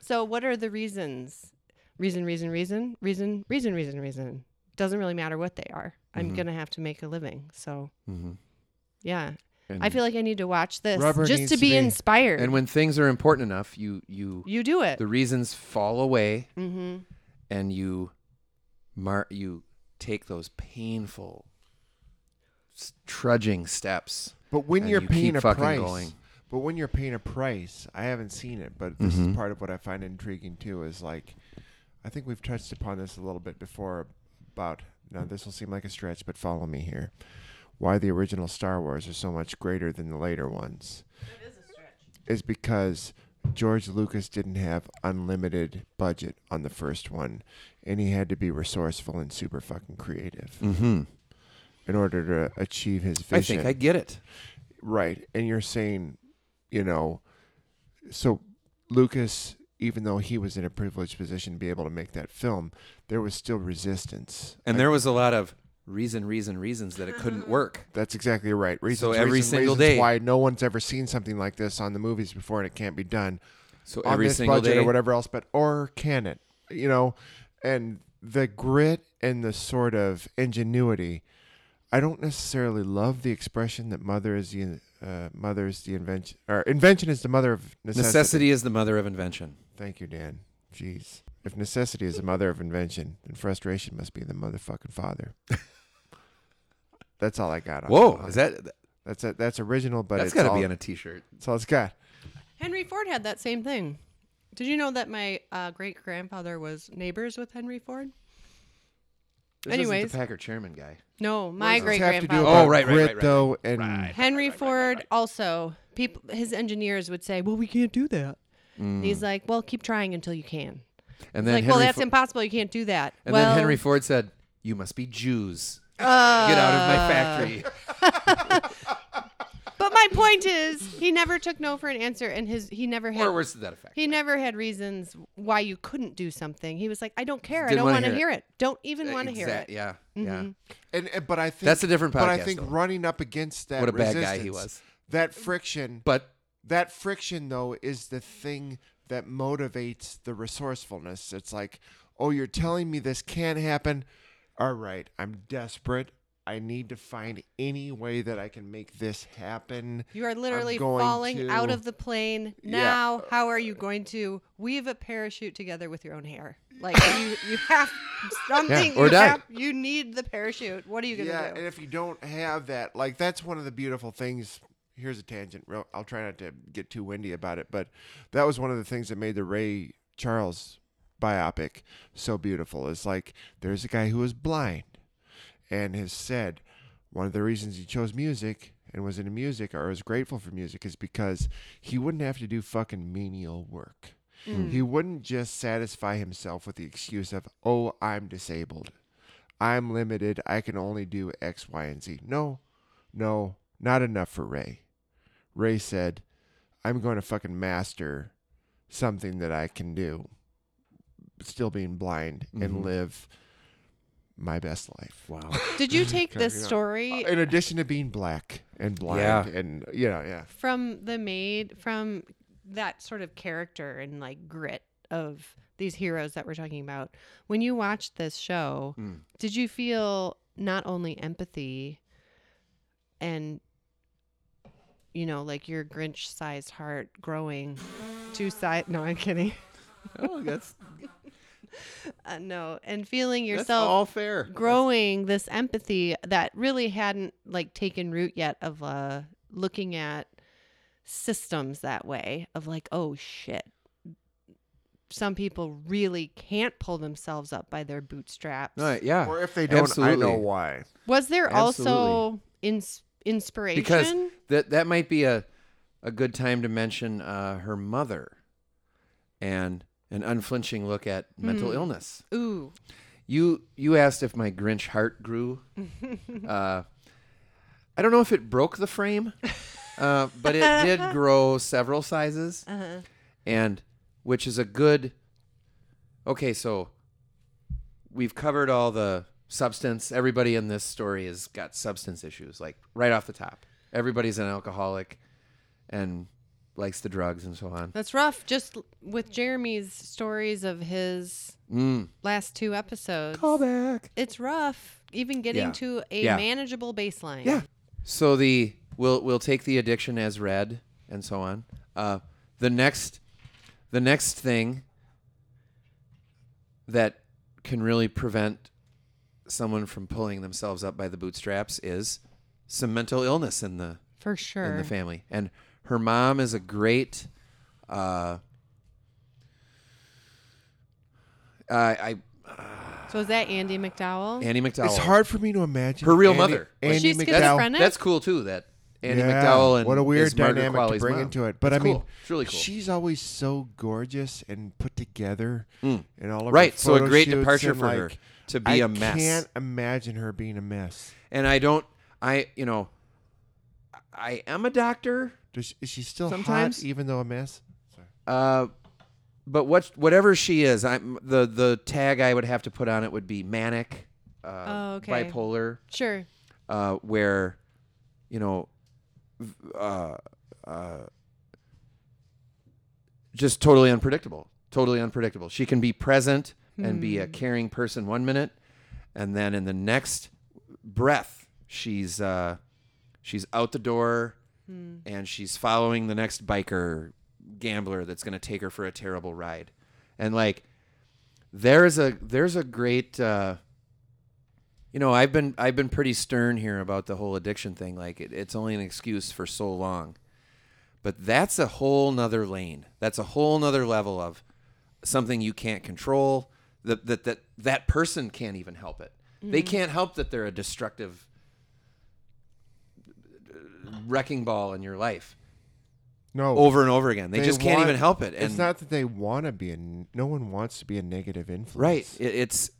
so what are the reasons? Reason, reason, reason, reason, reason, reason, reason. Doesn't really matter what they are. I'm Mhm. gonna have to make a living. So Mm-hmm. yeah, And, I feel like I need to watch this Rubber just needs to to be, be- inspired. and when things are important enough, you you you do it. the reasons fall away, mm-hmm. and you mar- you take those painful, s- trudging steps. But when and you're you paying keep a fucking price, going. but when you're paying a price, I haven't seen it, but this Mhm. is part of what I find intriguing too. Is like, I think we've touched upon this a little bit before about. Now this will seem like a stretch, but follow me here. Why the original Star Wars are so much greater than the later ones is because George Lucas didn't have unlimited budget on the first one, and he had to be resourceful and super fucking creative Mm-hmm. in order to achieve his vision. I think I get it. Right. And you're saying, you know, so Lucas, even though he was in a privileged position to be able to make that film, there was still resistance. And Like, there was a lot of reason, reason, reasons that it couldn't work. that's exactly right. Reasons, so every reasons, single reasons day- why no one's ever seen something like this on the movies before and it can't be done So on every this single budget day, or whatever else, but or can it? You know, and the grit and the sort of ingenuity. I don't necessarily love the expression that mother is the uh, mother is the invention or invention is the mother of necessity. necessity is the mother of invention. Thank you, Dan. Jeez. If necessity is the mother of invention, then frustration must be the motherfucking father. that's all I got. On Whoa, on is that that's a, that's original, but that's it's got to be on a T-shirt? That's all it's got. Henry Ford had that same thing. Did you know that my uh, great grandfather was neighbors with Henry Ford? This Anyways. isn't the Packer chairman guy. No, my What does great have to do grandfather. Oh, right, right, right, right, though, and Right. Henry Ford also people his engineers would say, "Well, we can't do that." And He's like, "Well, keep trying until you can." And then like, Henry "Well, that's Fo- impossible. You can't do that." and well, then Henry Ford said, "You must be Jews. uh, Get out of my factory." But my point is, he never took no for an answer, and his he never had or words to that effect. he never had reasons why you couldn't do something. He was like, "I don't care. I Didn't don't wanna hear hear it. Don't even want to hear it." Yeah, yeah. Mhm. and, and but I think That's a different But I think though. running up against that What a bad guy he was. That friction, But that friction though is the thing that motivates the resourcefulness. It's like, oh, you're telling me this can't happen. All right, I'm desperate. I need to find any way that I can make this happen. You are literally going falling out of the plane. Yeah. Now, how are you going to weave a parachute together with your own hair? Like you, you have something. Yeah, or you, die. have- you need the parachute. What are you gonna yeah, do? and if you don't have that, like that's one of the beautiful things. Here's a tangent. real- I'll try not to get too windy about it, but that was one of the things that made the Ray Charles biopic so beautiful. Is like there's a guy who was blind, and has said one of the reasons he chose music and was into music or was grateful for music is because he wouldn't have to do fucking menial work. Mm. He wouldn't just satisfy himself with the excuse of, oh, I'm disabled. I'm limited. I can only do X, Y, and Z. No, no, not enough for Ray. Ray said, I'm going to fucking master something that I can do, still being blind, and Mhm. live my best life. wow. Did you take this you know, story In addition to being black and blind, Yeah. and you know, yeah. from the maid from that sort of character and like grit of these heroes that we're talking about? When you watched this show, Mm. did you feel not only empathy and you know, like your Grinch sized heart growing two side. No, I'm kidding. Oh, that's Uh, no, and feeling that's yourself all fair. growing this empathy that really hadn't like taken root yet of uh looking at systems that way of like oh shit some people really can't pull themselves up by their bootstraps Right, yeah. Or if they don't, I know why. was there also Absolutely. Ins- inspiration because that that might be a a good time to mention uh, her mother and an unflinching look at mental Hmm. illness. ooh You you asked if my Grinch heart grew. uh, I don't know if it broke the frame, uh, but it did grow several sizes, uh-huh. and which is a good. Okay, so we've covered all the substance. Everybody in this story has got substance issues, like right off the top. Everybody's an alcoholic, and likes the drugs and so on. that's rough just with jeremy's stories of his Mm. last two episodes Callback. it's rough even getting Yeah. to a Yeah. manageable baseline Yeah. So the we'll we'll take the addiction as read and so on. Uh, the next the next thing that can really prevent someone from pulling themselves up by the bootstraps is some mental illness in the for sure in the family. And her mom is a great uh, I, So is that Andie MacDowell? Andie MacDowell. It's hard for me to imagine Her real Andie- mother. Andie Was she MacDowell. schizophrenic? That's cool too. That Andie Yeah, MacDowell and what a weird is Margaret dynamic to Qualley's bring mom. into it. But It's I mean, cool. It's really cool. she's always so gorgeous and put together, Mm. and all of Right, Her so a great departure and, for her like, to be I a mess. I can't imagine her being a mess. And I don't. I you know. I am a doctor. Does she, is she still Sometimes. hot, even though a mess? Sorry. Uh, but what whatever she is, I'm the the tag I would have to put on it would be manic, uh, Oh, okay. bipolar, Sure. uh, where, you know, uh, uh, just totally unpredictable. Totally unpredictable. She can be present and be a caring person one minute, and then in the next breath, she's uh, she's out the door, and she's following the next biker gambler that's going to take her for a terrible ride, and like there's a there's a great. Uh, you know, I've been I've been pretty stern here about the whole addiction thing. Like it, it's only an excuse for so long, but that's a whole nother lane. That's a whole nother level of something you can't control. That that that that person can't even help it. They mm. can't help that they're a destructive wrecking ball in your life No, over and over again. They, They just can't want- even help it. it's not that they want to be a. No one wants to be a negative influence. Right. It, it's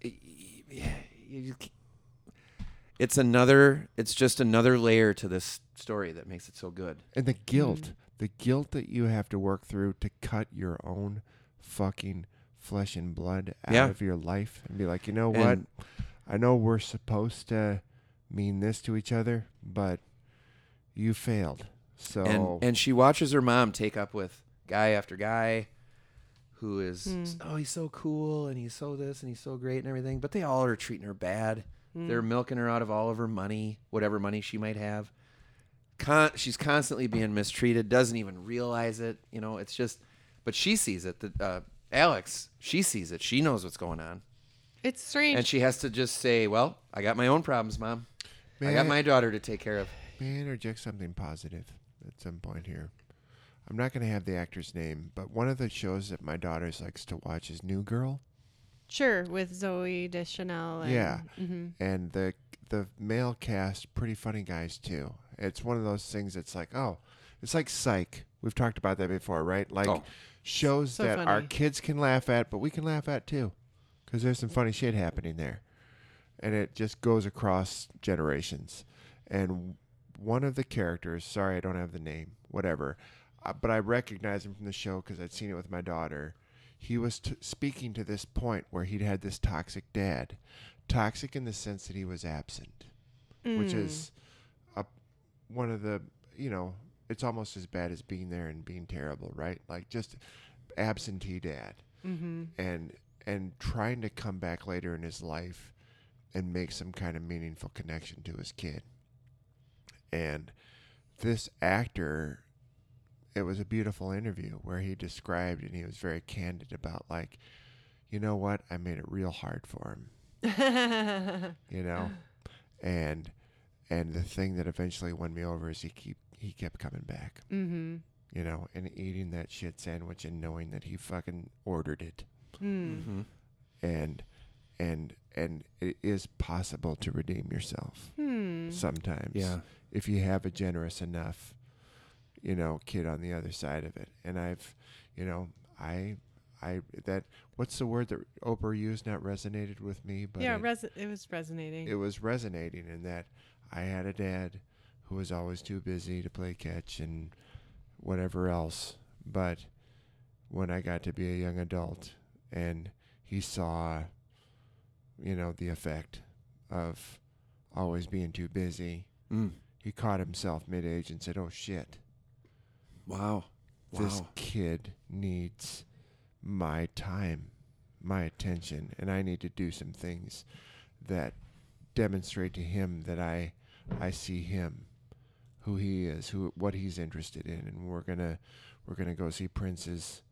you- it's another. It's just another layer to this story that makes it so good. And the guilt, mm. the guilt that you have to work through to cut your own fucking flesh and blood out Yeah. of your life and be like, you know And- what? I know we're supposed to mean this to each other, but you failed. So And and she watches her mom take up with guy after guy, who is Hmm. oh he's so cool and he's so this and he's so great and everything, but they all are treating her bad. They're milking her out of all of her money, whatever money she might have. Con- she's constantly being mistreated. Doesn't even realize it. You know, it's just. But she sees it. That uh, Alex, she sees it. She knows what's going on. It's strange. And she has to just say, "Well, I got my own problems, mom. I got I- my daughter to take care of." May I interject something positive at some point here? I'm not going to have the actor's name, but one of the shows that my daughter likes to watch is New Girl. sure, with Zooey Deschanel. And, Yeah. hmm and the the male cast pretty funny guys too. It's one of those things that's like, oh, it's like Psych. We've talked about that before, right? Like Oh. Shows So that our kids can laugh at, but we can laugh at too, because there's some funny shit happening there, and it just goes across generations. And one of the characters, sorry, I don't have the name, whatever, uh, but I recognize him from the show because I'd seen it with my daughter. He was t- speaking to this point where he'd had this toxic dad, toxic in the sense that he was absent, which is a, one of the you know it's almost as bad as being there and being terrible, right? Like just absentee dad, hmm and and trying to come back later in his life and make some kind of meaningful connection to his kid. And this actor, it was a beautiful interview where he described and he was very candid about, like, you know what? I made it real hard for him, you know? And and the thing that eventually won me over is he keep he kept coming back, mm-hmm. you know, and eating that shit sandwich and knowing that he fucking ordered it. Mm. Mm-hmm. And and and it is possible to redeem yourself Hmm. sometimes. Yeah. if you have a generous enough, you know, kid on the other side of it. And I've, you know, I, I that what's the word that Oprah used? Not resonated with me, but yeah, it, res- it was resonating. it was resonating in that I had a dad who was always too busy to play catch and whatever else. But when I got to be a young adult and he saw, you know, the effect of always being too busy, Mm. he caught himself mid age and said, Oh shit, Wow. this Wow. kid needs my time, my attention, and I need to do some things that demonstrate to him that I I see him, who he is, who what he's interested in, and we're gonna we're gonna go see Prince's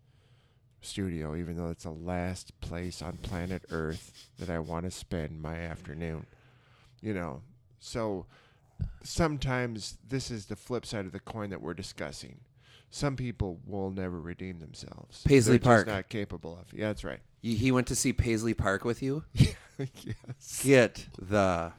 studio, even though it's the last place on planet Earth that I want to spend my afternoon. You know, so sometimes this is the flip side of the coin that we're discussing. Some people will never redeem themselves. Paisley They're just Park. not capable of. Yeah, that's right. He went to see Paisley Park with you? yes. Get the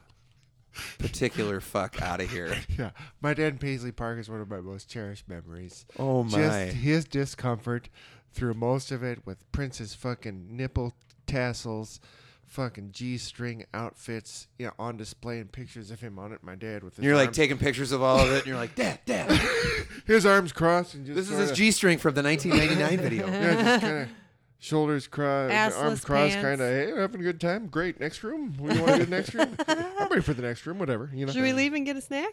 particular fuck out of here. Yeah, my dad in Paisley Park is one of my most cherished memories. Oh my! Just his discomfort through most of it with Prince's fucking nipple tassels, fucking G-string outfits, you know, on display and pictures of him on it. My dad with his You're like arms, taking pictures of all of it, and you're like, Dad, Dad. his arms crossed and just This is his sorta- G string from the 1999 video. Yeah, just kind of shoulders crossed, arms Assless crossed, kind of. Hey, having a good time. Great. Next room. We want to do the next room. I'm ready for the next room. Whatever. You know. Should we leave and get a snack?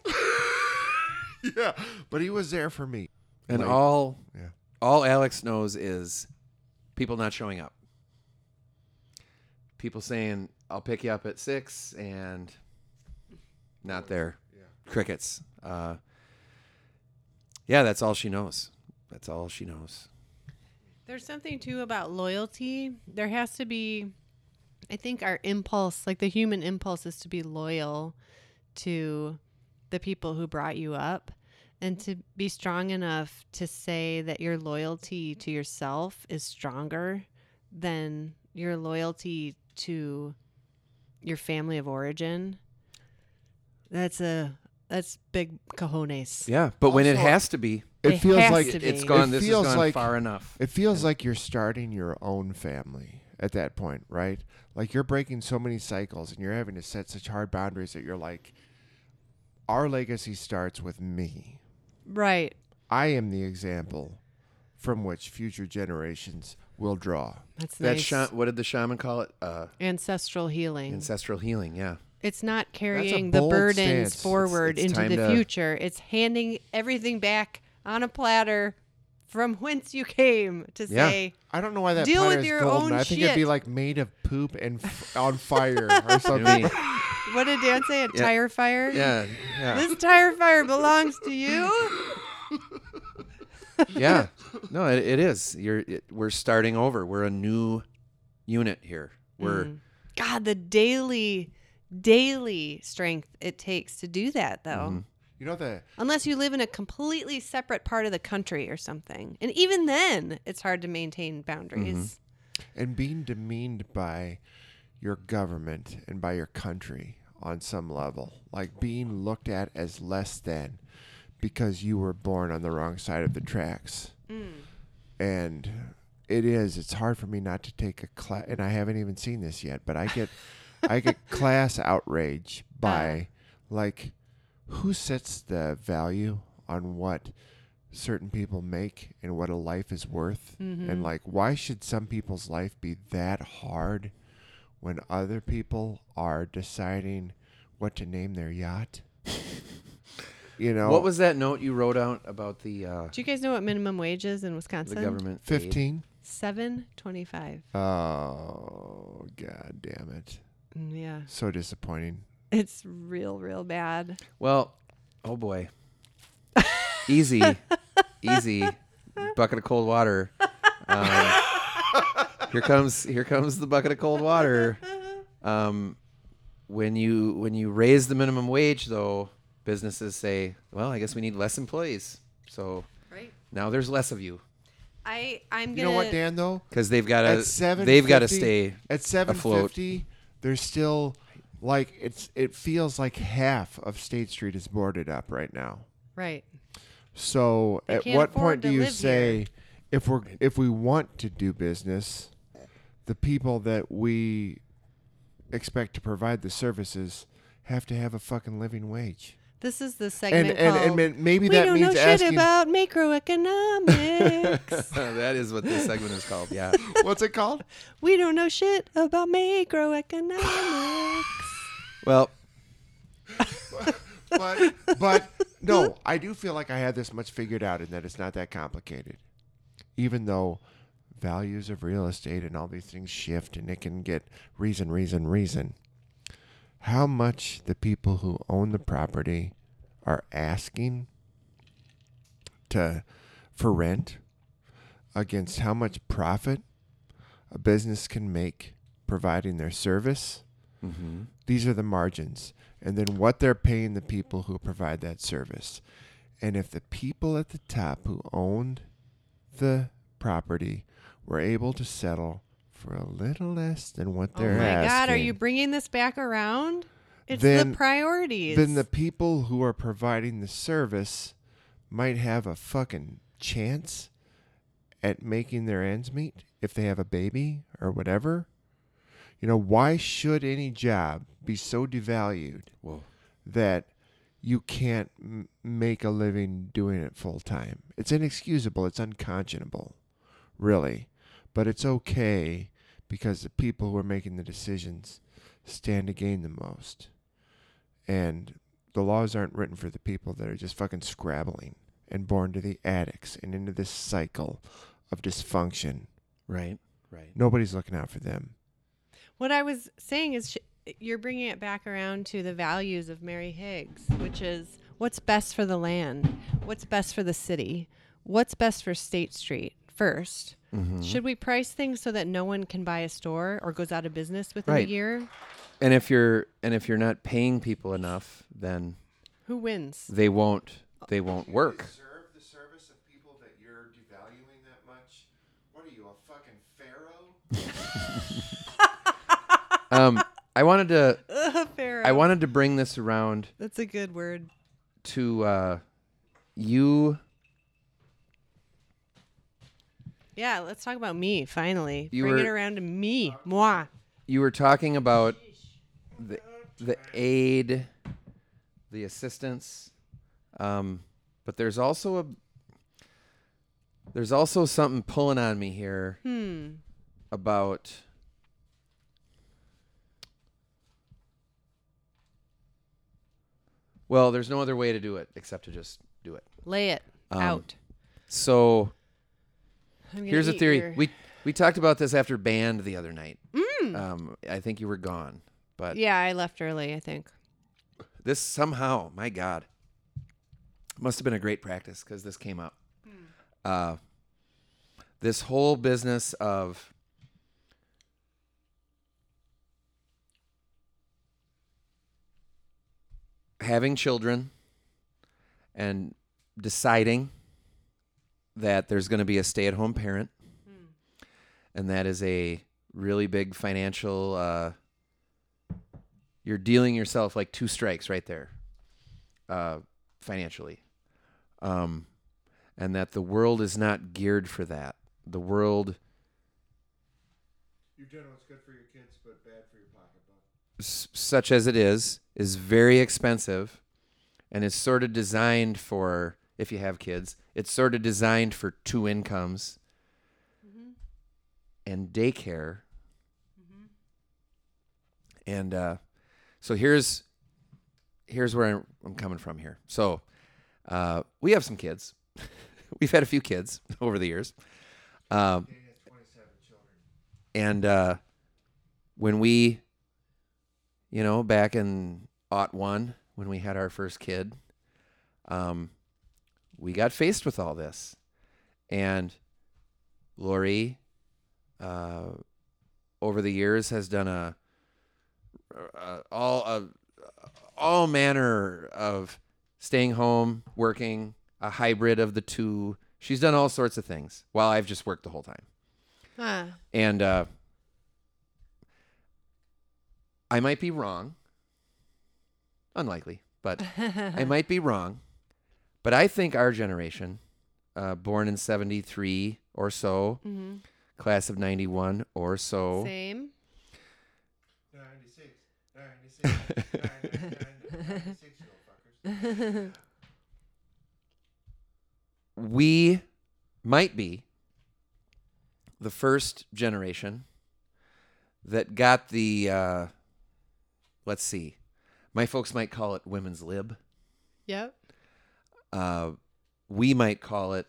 yeah, but he was there for me. And Like, all Yeah. all Alex knows is people not showing up. People saying, I'll pick you up at six and not there. Yeah. Crickets. Uh, yeah, that's all she knows. That's all she knows. There's something too about loyalty. There has to be, I think, our impulse, like the human impulse, is to be loyal to the people who brought you up and to be strong enough to say that your loyalty to yourself is stronger than your loyalty to your family of origin. That's a that's big cojones. Yeah, but when it has to be, It, It feels like to it, be. it's gone. It this has feels gone like- far enough. It feels like you're starting your own family at that point, right? Like you're breaking so many cycles and you're having to set such hard boundaries that you're like, our legacy starts with me. Right. I am the example from which future generations will draw. That's That nice. sha- what did the shaman call it? Uh, Ancestral healing. ancestral healing. Yeah. It's not carrying the burdens stance. forward It's- it's into the to- future. It's handing everything back on a platter from whence you came to Yeah. say, I don't know why that Deal with platter is your golden. own I think it'd be shit. like made of poop and f- on fire or something. what did Dan say? A Yeah. tire fire? yeah. Yeah. This tire fire belongs to you? yeah. No, it, it is. You're. It, we're starting over. We're a new unit here. We're. Mm. God, the daily, daily strength it takes to do that, though. Mhm. You know the Unless you live in a completely separate part of the country or something. And even then, it's hard to maintain boundaries. Mm-hmm. and being demeaned by your government and by your country on some level, like being looked at as less than because you were born on the wrong side of the tracks. Mm. And it is. It's hard for me not to take a class, and I haven't even seen this yet. But I get, I get class outrage by, uh. like, who sets the value on what certain people make and what a life is worth, and like, why should some people's life be that hard when other people are deciding what to name their yacht? you know, What was that note you wrote out about the uh, Do you guys know what minimum wage is in wisconsin the Wisconsin? government? fifteen? Seven twenty-five. Oh, god damn it! Mm, Yeah, So disappointing. It's real, real bad. Well, Oh boy. Easy, easy. Bucket of cold water. Um, here comes here comes the bucket of cold water. Um, when you when you raise the minimum wage, though, businesses say, "Well, I guess we need less employees." So Right. now there's less of you I I'm gonna. You know what, Dan? Though because they've got at to seven, they've got to stay. at seven fifty. There's still like it's it feels like half of State Street is boarded up right now. Right. So They at what point do you say here. if we're if we want to do business, the people that we expect to provide the services have to have a fucking living wage? This is the And segment and, called. and ma- maybe we that don't means know shit asking about macroeconomics. that is what this segment is called. Yeah. what's it called? we don't know shit about macroeconomics. Well, But but no, I do feel like I had this much figured out and that it's not that complicated. Even though values of real estate and all these things shift and it can get reason, reason, reason. How much the people who own the property are asking to for rent against how much profit a business can make providing their service mhm. these are the margins and then what they're paying the people who provide that service and if the people at the top who owned the property were able to settle for a little less than what they're asking. Oh my asking god, are you bringing this back around? It's Then- the priorities. then the people who are providing the service might have a fucking chance at making their ends meet if they have a baby or whatever you know why should any job be so devalued Whoa. that you can't m- make a living doing it full time. It's inexcusable. It's unconscionable, really. But it's okay because the people who are making the decisions stand to gain the most. And the laws aren't written for the people that are just fucking scrabbling and born to the addicts and into this cycle of dysfunction. Right. Right. Nobody's looking out for them. What I was saying is, sh- you're bringing it back around to the values of Mary Higgs, which is what's best for the land, what's best for the city, what's best for State Street 1st Mhm. Should we price things so that no one can buy a store or goes out of business within Right. a year? And if you're and if you're not paying people enough, then Who wins? they won't they won't work. deserve the service of people that you're devaluing that much? What are you, a fucking pharaoh? Um, I wanted to Uh, fair. I wanted to bring this around That's a good word. to uh, you. Yeah, let's talk about me finally. You Bring it were- around to me, moi. You were talking about the the aid, the assistance, um, but there's also a there's also something pulling on me here Hmm. about well there's no other way to do it except to just do it Lay it Um, out. so here's a theory your- we we talked about this after band the other night um, i think you were gone but yeah, I left early. I think. this somehow my god must have been a great practice because this came up uh, this whole business of having children and deciding that there's going to be a stay-at-home parent. And that is a really big financial uh, you're dealing yourself like two strikes right there uh, financially. Um, and that the world is not geared for that. The world You're doing what's good for your kids, but bad for your pocketbook. S- such as it is is very expensive and is sort of designed for if you have kids it's sort of designed for two incomes. And daycare. And uh, so here's here's where I'm, I'm coming from here. So uh, we have some kids. We've had a few kids over the years. Um, and uh, when we you know, back in aught one when we had our first kid, um, we got faced with all this, and Lori, uh, over the years, has done a, a all a, all manner of staying home, working, a hybrid of the two. She's done all sorts of things while I've just worked the whole time. Ah. And uh, I might be wrong. Unlikely, but I might be wrong. But I think our generation, uh, born in 73 or so, hmm class of 91 or so, Same. 96, 96, 96, you fuckers. we might be the first generation that got the, uh, let's see, my folks might call it women's lib. Yep. uh, we might call it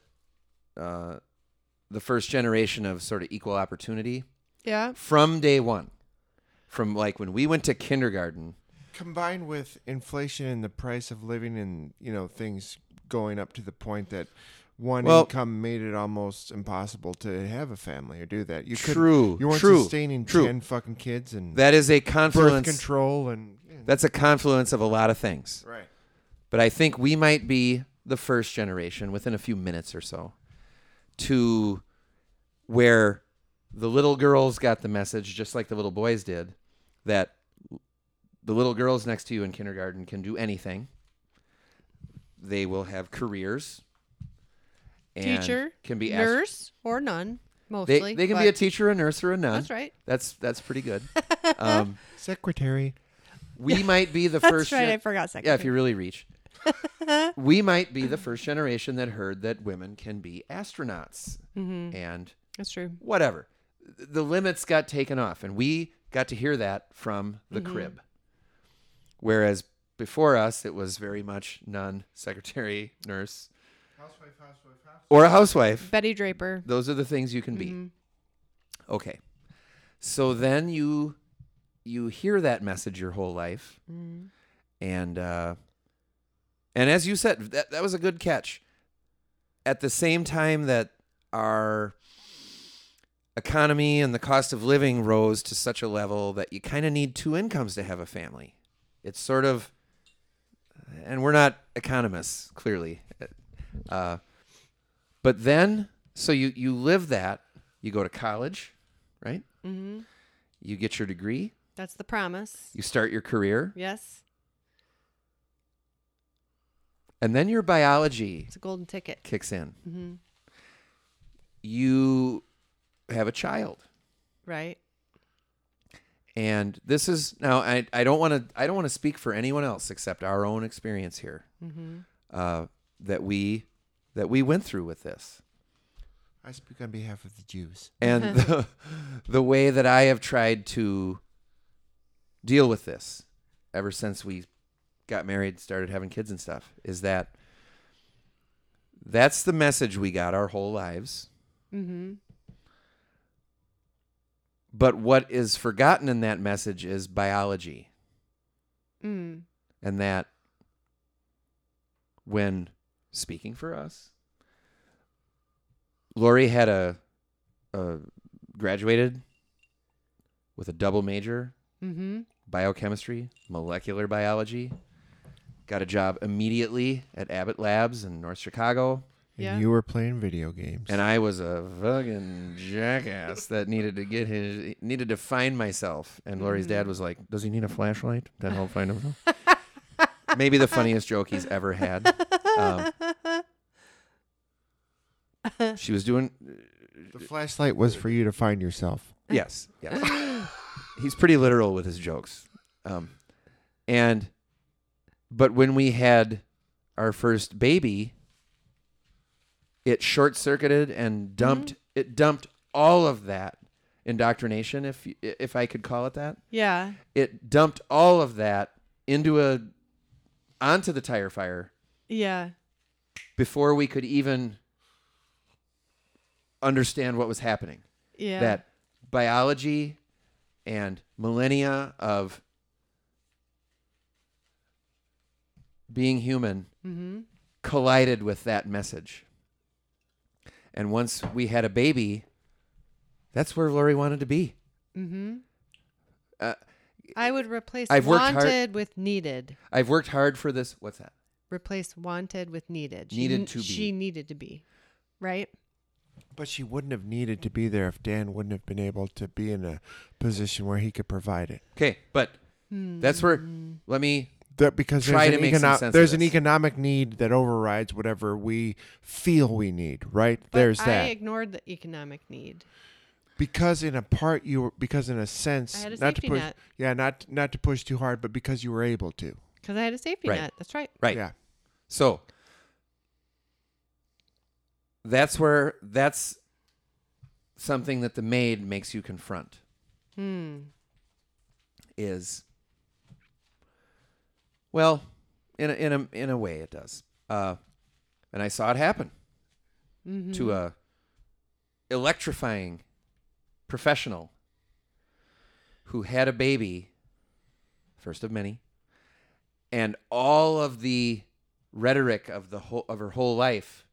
uh, the first generation of sort of equal opportunity Yeah. from day one. From like when we went to kindergarten, Combined with inflation and the price of living and, you know, things going up to the point that one Well- income made it almost impossible to have a family or do that. You true, You weren't true, sustaining true. 10 fucking kids and that is a birth confluence. control and. That's a confluence of a lot of things. right. But I think we might be the first generation within a few minutes or so to where the little girls got the message just like the little boys did that the little girls next to you in kindergarten can do anything. They will have careers. And Teacher, can be ast- Nurse or none, mostly. They, they can be a teacher, a nurse, or a nun. That's right. That's that's pretty good. um, Secretary. we might be the That's first. right. gen- I forgot second. yeah, if you really reach. we might be the first generation that heard that women can be astronauts hmm and That's true. whatever. The limits got taken off, and we got to hear that from the Mhm. crib. Whereas before us, it was very much nun, secretary, nurse, Housewife, housewife, housewife. or a housewife. Betty Draper. Those are the things you can be. Mhm. Okay. So then you you hear that message your whole life, Mhm. and uh, and as you said, that that was a good catch. At the same time that our economy and the cost of living rose to such a level that you kind of need two incomes to have a family. It's sort of, and we're not economists, clearly. Uh, but then, so you you live that. You go to college, right? Mhm. You get your degree. That's the promise. You start your career, Yes. and then your biology It's a golden ticket. kicks in. hmm You have a child. Right. And this is now I, I don't want to I don't want to speak for anyone else except our own experience here hmm uh, that we that we went through with this I speak on behalf of the Jews. and the, the way that I have tried to deal with this ever since we got married started having kids and stuff is that that's the message we got our whole lives hmm but what is forgotten in that message is biology Mm. and that when speaking for us, Lori had a, a graduated with a double major, hmm biochemistry, molecular biology. Got a job immediately at Abbott Labs in North Chicago, And Yeah. you were playing video games. and I was a fucking jackass that needed to get his needed to find myself. And Lori's dad Mhm. was like, "Does he need a flashlight Then to help find himself?" Maybe the funniest joke he's ever had. Um, she was doing the flashlight was for you to find yourself. yes, yes. He's pretty literal with his jokes. Um, and but when we had our first baby, it short circuited and dumped it dumped all of that indoctrination, if if I could call it that. yeah. It dumped all of that into a onto the tire fire Yeah. before we could even understand what was happening. Yeah. That biology and millennia of being human hmm collided with that message. And once we had a baby, that's where Lori wanted to be. Mm-hmm. Uh, I would replace I've worked hard- wanted with needed. I've worked hard for this. What's that? Replace wanted with needed. She Needed n- to be. She needed to be. Right? But she wouldn't have needed to be there if Dan wouldn't have been able to be in a position where he could provide it. Okay, but that's where Hmm. let me That because Try there's, to an, make some econo- sense there's an economic need that overrides whatever we feel we need, right? But there's I that. I ignored the economic need. because in a part you were because in a sense I had a not to push net. yeah, not not to push too hard, but because you were able to. Because I had a safety Right. net. That's right. right. Yeah. So that's where that's something that the maid makes you confront Hmm. is well, in a, in a in a way it does. Uh, and I saw it happen Mm-hmm. to a electrifying professional who had a baby, first of many, and all of the rhetoric of the whole of her whole life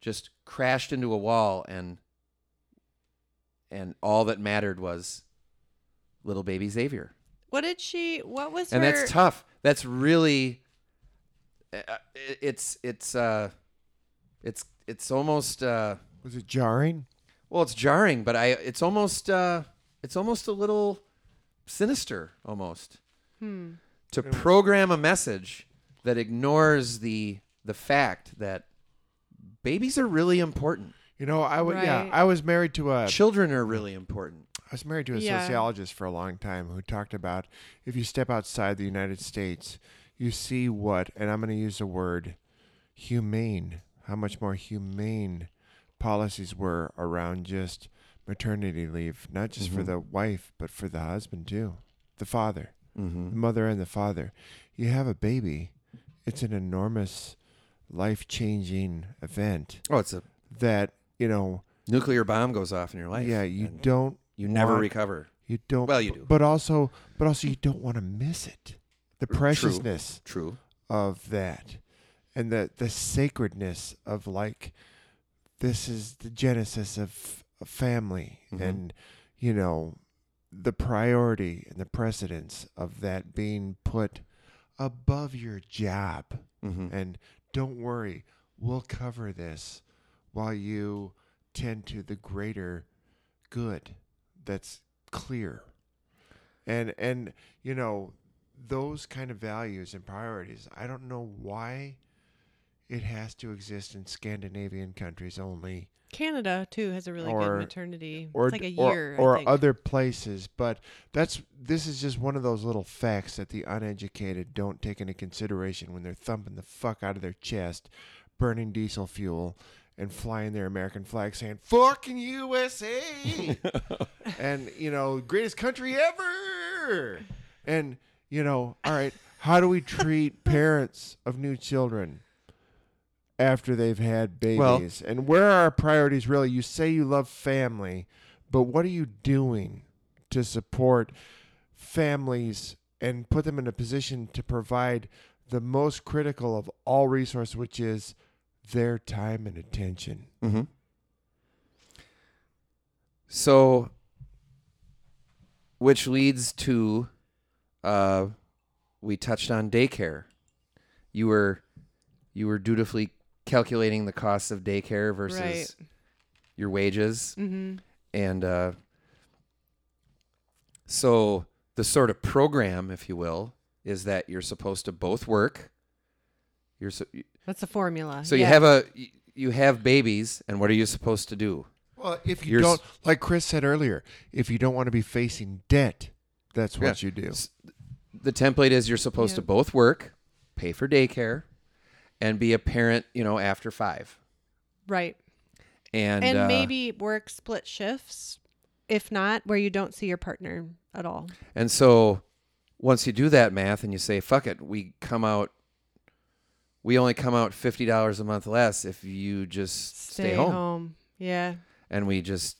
just crashed into a wall and and all that mattered was little baby Xavier. What did she? What was that and her? that's tough. That's really uh, it's it's uh it's it's almost uh Was it jarring? well it's jarring, but I it's almost uh it's almost a little sinister almost Hmm. to program a message that ignores the the fact that babies are really important. You know, I would yeah, Right. I was married to a Children are really important. I was married to a Yeah. sociologist for a long time who talked about if you step outside the United States, you see what, and I'm going to use the word humane, how much more humane policies were around just maternity leave, not just for Mhm. the wife, but for the husband too, the father, Mm-hmm. the mother and the father. You have a baby, it's an enormous life changing event Oh, it's a that, you know, nuclear bomb goes off in your life. yeah, you don't you never want- recover. You don't. Well, you do. But also, but also, you don't want to miss it. The preciousness True. of that, and the the sacredness of like, this is the genesis of a family, Mhm. and you know, the priority and the precedence of that being put above your job. Mm-hmm. And don't worry, we'll cover this while you tend to the greater good that's clear. And and you know, those kind of values and priorities, I don't know why it has to exist in Scandinavian countries only Canada too has a really Or- good maternity. or it's like a or- year. or, I think. other places, but that's this is just one of those little facts that the uneducated don't take into consideration when they're thumping the fuck out of their chest, burning diesel fuel, and flying their American flag, saying "fucking USA," and you know, greatest country ever. And you know, all right, how do we treat parents of new children? After they've had babies, Well- and where are our priorities really? You say you love family, but what are you doing to support families and put them in a position to provide the most critical of all resources, which is their time and attention? Mm-hmm. So, which leads to, uh, we touched on daycare. You were, you were dutifully calculating the costs of daycare versus Right. your wages, Mm-hmm. and uh, so the sort of program, if you will, is that you're supposed to both work. You're so, That's a formula. so you Yeah. have a you- you have babies, and what are you supposed to do? Well, if you You're s- don't, like Chris said earlier, if you don't want to be facing debt, that's what you do. S- The template is you're supposed to both work, pay for daycare, and be a parent, you know, after five. right. And, And, uh, maybe work split shifts, if not, where you don't see your partner at all. and so once you do that math and you say, fuck it, we come out we only come out fifty dollars a month less if you just stay, home. Yeah. And we just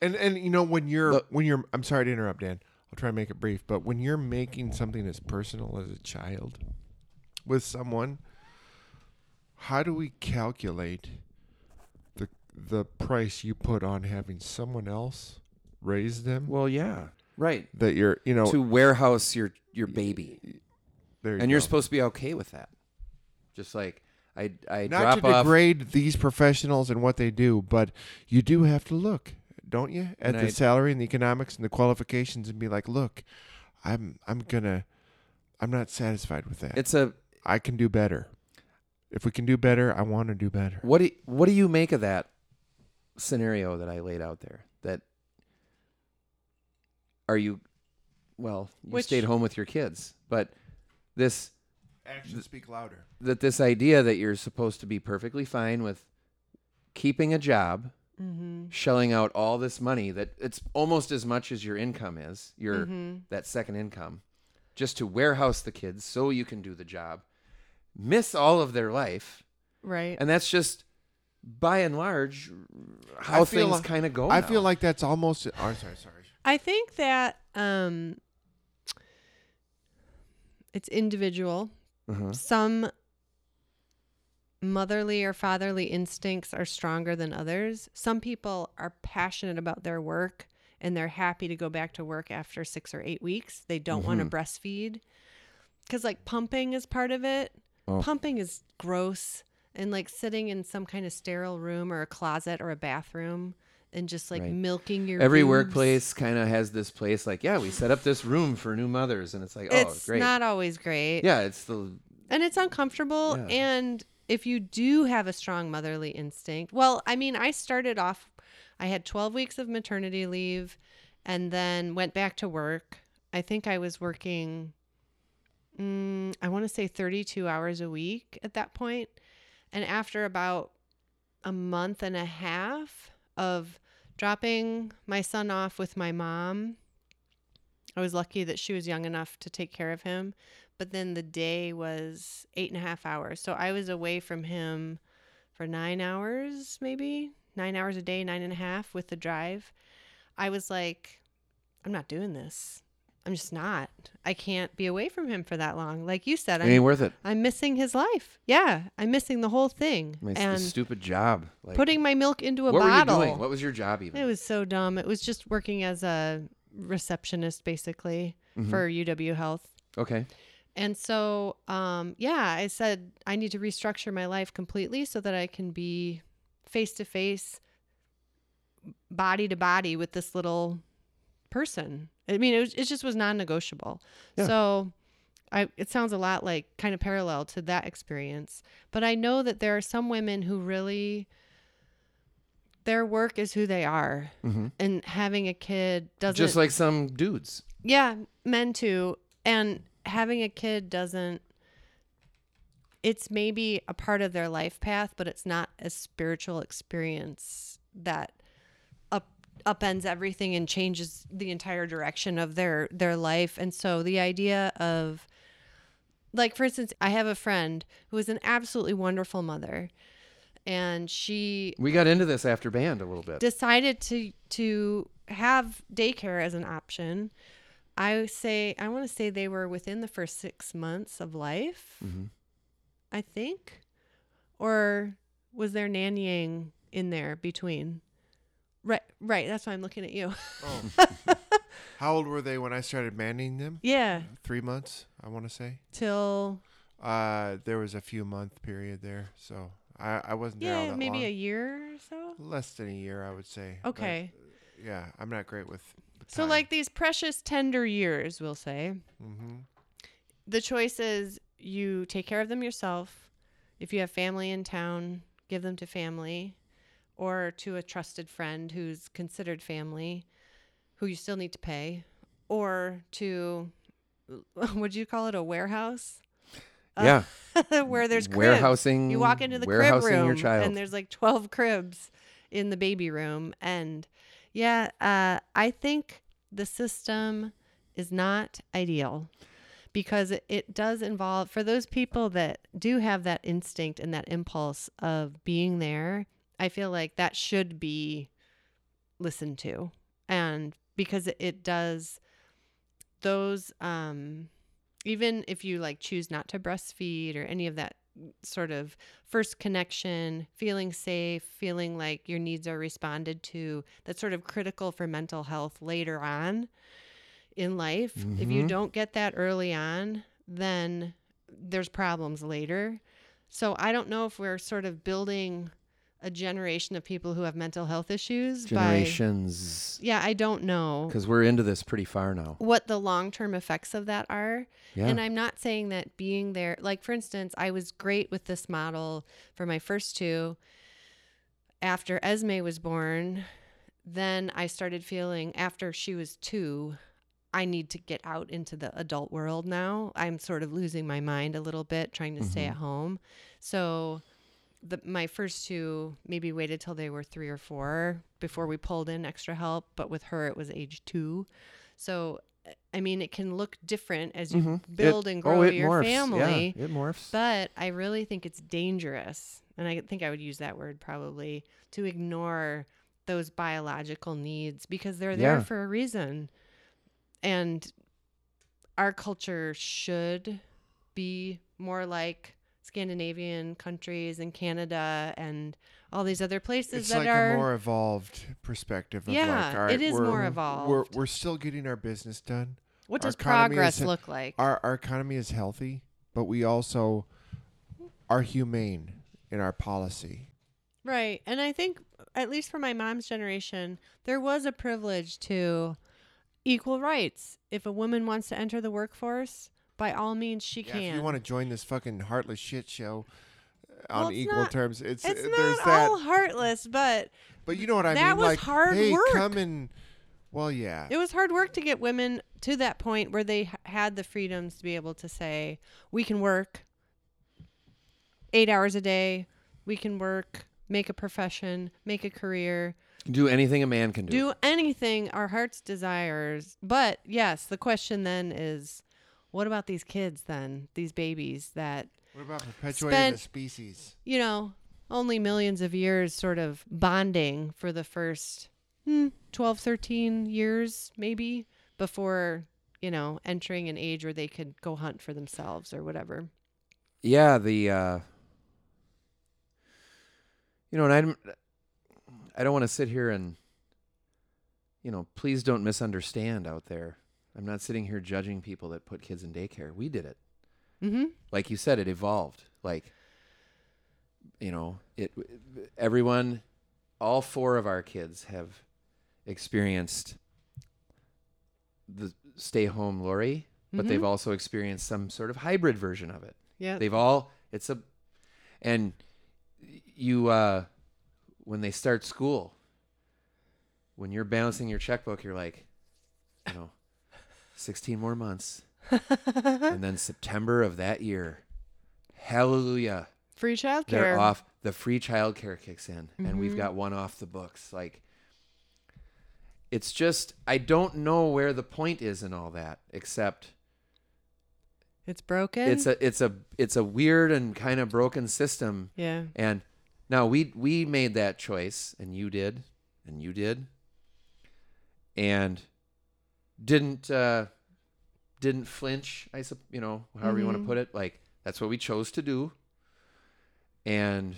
And and you know when you're Look- when you're I'm sorry to interrupt, Dan. I'll try and make it brief, but when you're making something as personal as a child with someone, how do we calculate the the price you put on having someone else raise them? Well, yeah, right. that you're, you know, to warehouse your your baby, there you and you're supposed to be okay with that. Just like I I not drop to off. degrade these professionals and what they do, but you do have to look, don't you, at the I- salary and the economics and the qualifications, and be like, look, I'm I'm gonna, I'm not satisfied with that. It's a I can do better. If we can do better, I want to do better. what do what do you make of that scenario that I laid out there? That are you well, you Which- stayed home with your kids, but this Actions speak louder. that this idea that you're supposed to be perfectly fine with keeping a job, Mm-hmm. shelling out all this money that it's almost as much as your income is, your Mm-hmm. that second income, just to warehouse the kids so you can do the job, miss all of their life, Right. and that's just by and large how I feel things like- kind of go. I now. feel like that's almost. Oh, sorry, sorry. I think that um, it's individual. Uh-huh. Some motherly or fatherly instincts are stronger than others. Some people are passionate about their work and they're happy to go back to work after six or eight weeks. They don't want to breastfeed because, like, pumping is part of it. Oh. Pumping is gross. And, like, sitting in some kind of sterile room or a closet or a bathroom and just like Right. milking your Every boobs. workplace kind of has this place like, yeah, we set up this room for new mothers, and it's like, oh, it's great. not always great. yeah, it's the and it's uncomfortable Yeah. and if you do have a strong motherly instinct well i mean i started off i had 12 weeks of maternity leave and then went back to work i think i was working mm, i want to say 32 hours a week at that point and after about a month and a half of dropping my son off with my mom i was lucky that she was young enough to take care of him but then the day was eight and a half hours. So I was away from him for nine hours, maybe nine hours a day, nine and a half with the drive. I was like, I'm not doing this. I'm just not. I can't be away from him for that long. Like you said, it ain't I'm, worth it. I'm missing his life. Yeah, I'm missing the whole thing. It's and stupid job. Like, putting my milk into a what bottle. were you doing? What was your job even? It was so dumb. It was just working as a receptionist, basically, Mhm. for UW Health. okay. And so, um, yeah, I said I need to restructure my life completely so that I can be face to face, body to body with this little person. I mean, it, was, it just was non negotiable. Yeah. So, I, it sounds a lot like kind of parallel to that experience. But I know that there are some women who really, their work is who they are. hmm And having a kid doesn't. Just like some dudes. Yeah, men too. And having a kid doesn't it's maybe a part of their life path, but it's not a spiritual experience that upends everything and changes the entire direction of their their life. And so the idea of like for instance, I have a friend who is an absolutely wonderful mother and she We got into this after band a little bit. decided to to have daycare as an option. I say I want to say they were within the first six months of life, Mhm. I think, or was there nannying in there between? Right, right. That's why I'm looking at you. Oh. How old were they when I started manning them? yeah, Three months, I want to say. till Uh, there was a few month period there, so I, I wasn't there yeah, maybe long. a year or so. Less than a year, I would say. but, Okay, yeah, I'm not great with. with so like these precious tender years, we'll say. Mm-hmm. the choice is you take care of them yourself. If you have family in town, give them to family or to a trusted friend who's considered family who you still need to pay or to would you call it a warehouse? yeah. Uh, where there's cribs. warehousing. You walk into the crib room and there's like 12 cribs in the baby room and yeah, uh, I think the system is not ideal because it, it does involve for those people that do have that instinct and that impulse of being there i feel like that should be listened to and because it, does those um even if you like choose not to breastfeed or any of that sort of first connection, feeling safe, feeling like your needs are responded to. That's sort of critical for mental health later on in life. If you Mhm. don't get that early on, then there's problems later. So I don't know if we're sort of building a generation of people who have mental health issues by Generations. Yeah, I don't know Because we're into this pretty far now. what the long-term effects of that are. Yeah. And I'm not saying that being there, like for instance, I was great with this model for my first two. After Esme was born, then I started feeling after she was two, I need to get out into the adult world now. I'm sort of losing my mind a little bit trying to stay Mhm. at home. So the my first two maybe waited till they were three or four before we pulled in extra help, but with her it was age two. So I mean it can look different as you Mhm. build It- and grow oh, it your morphs. family. Yeah, it morphs. But I really think it's dangerous, and I think I would use that word probably to ignore those biological needs because they're there Yeah. for a reason. And our culture should be more like Scandinavian countries and Canada and all these other places It's that like are a more evolved perspective. Of Yeah, like, all right, it is more We're, we're still getting our business done. what does progress is- look like? Our our economy is healthy, but we also are humane in our policy. Right. And I think, at least for my mom's generation, there was a privilege to equal rights. If a woman wants to enter the workforce, by all means, she Yeah, can. if you want to join this fucking heartless shit show uh, Well, on equal not- terms, it's, it's uh, not there's that. all heartless, but but you know what I that mean? was like, hard hey, work. come and well, yeah. it was hard work to get women to that point where they had the freedoms to be able to say, we can work eight hours a day, we can work, make a profession, make a career, do anything a man can do. do anything our heart's desires. But yes, the question then is what about these kids then? These babies that, what about perpetuating spent- the species? you know, only millions of years sort of bonding for the first hmm, 12, 13 years maybe before, you know, entering an age where they could go hunt for themselves or whatever. Yeah, the uh you know, and I'm I don't want to sit here and you know, please don't misunderstand out there. I'm not sitting here judging people that put kids in daycare. We did it. Mm-hmm. Like you said it evolved. Like you know, it everyone all four of our kids have experienced the stay home Lori, but Mhm. they've also experienced some sort of hybrid version of it. Yeah. They've all it's a and you uh when they start school when you're balancing your checkbook you're like you know 16 more months and then September of that year hallelujah Free childcare. they're off the free childcare kicks in and we've Mhm. got one off the books like it's just I don't know where the point is in all that except It's broken. it's a it's a it's a weird and kind of broken system yeah. and now we we made that choice and you did and you did and didn't uh didn't flinch i sup you know however you want to put it. Like that's what we chose to do. And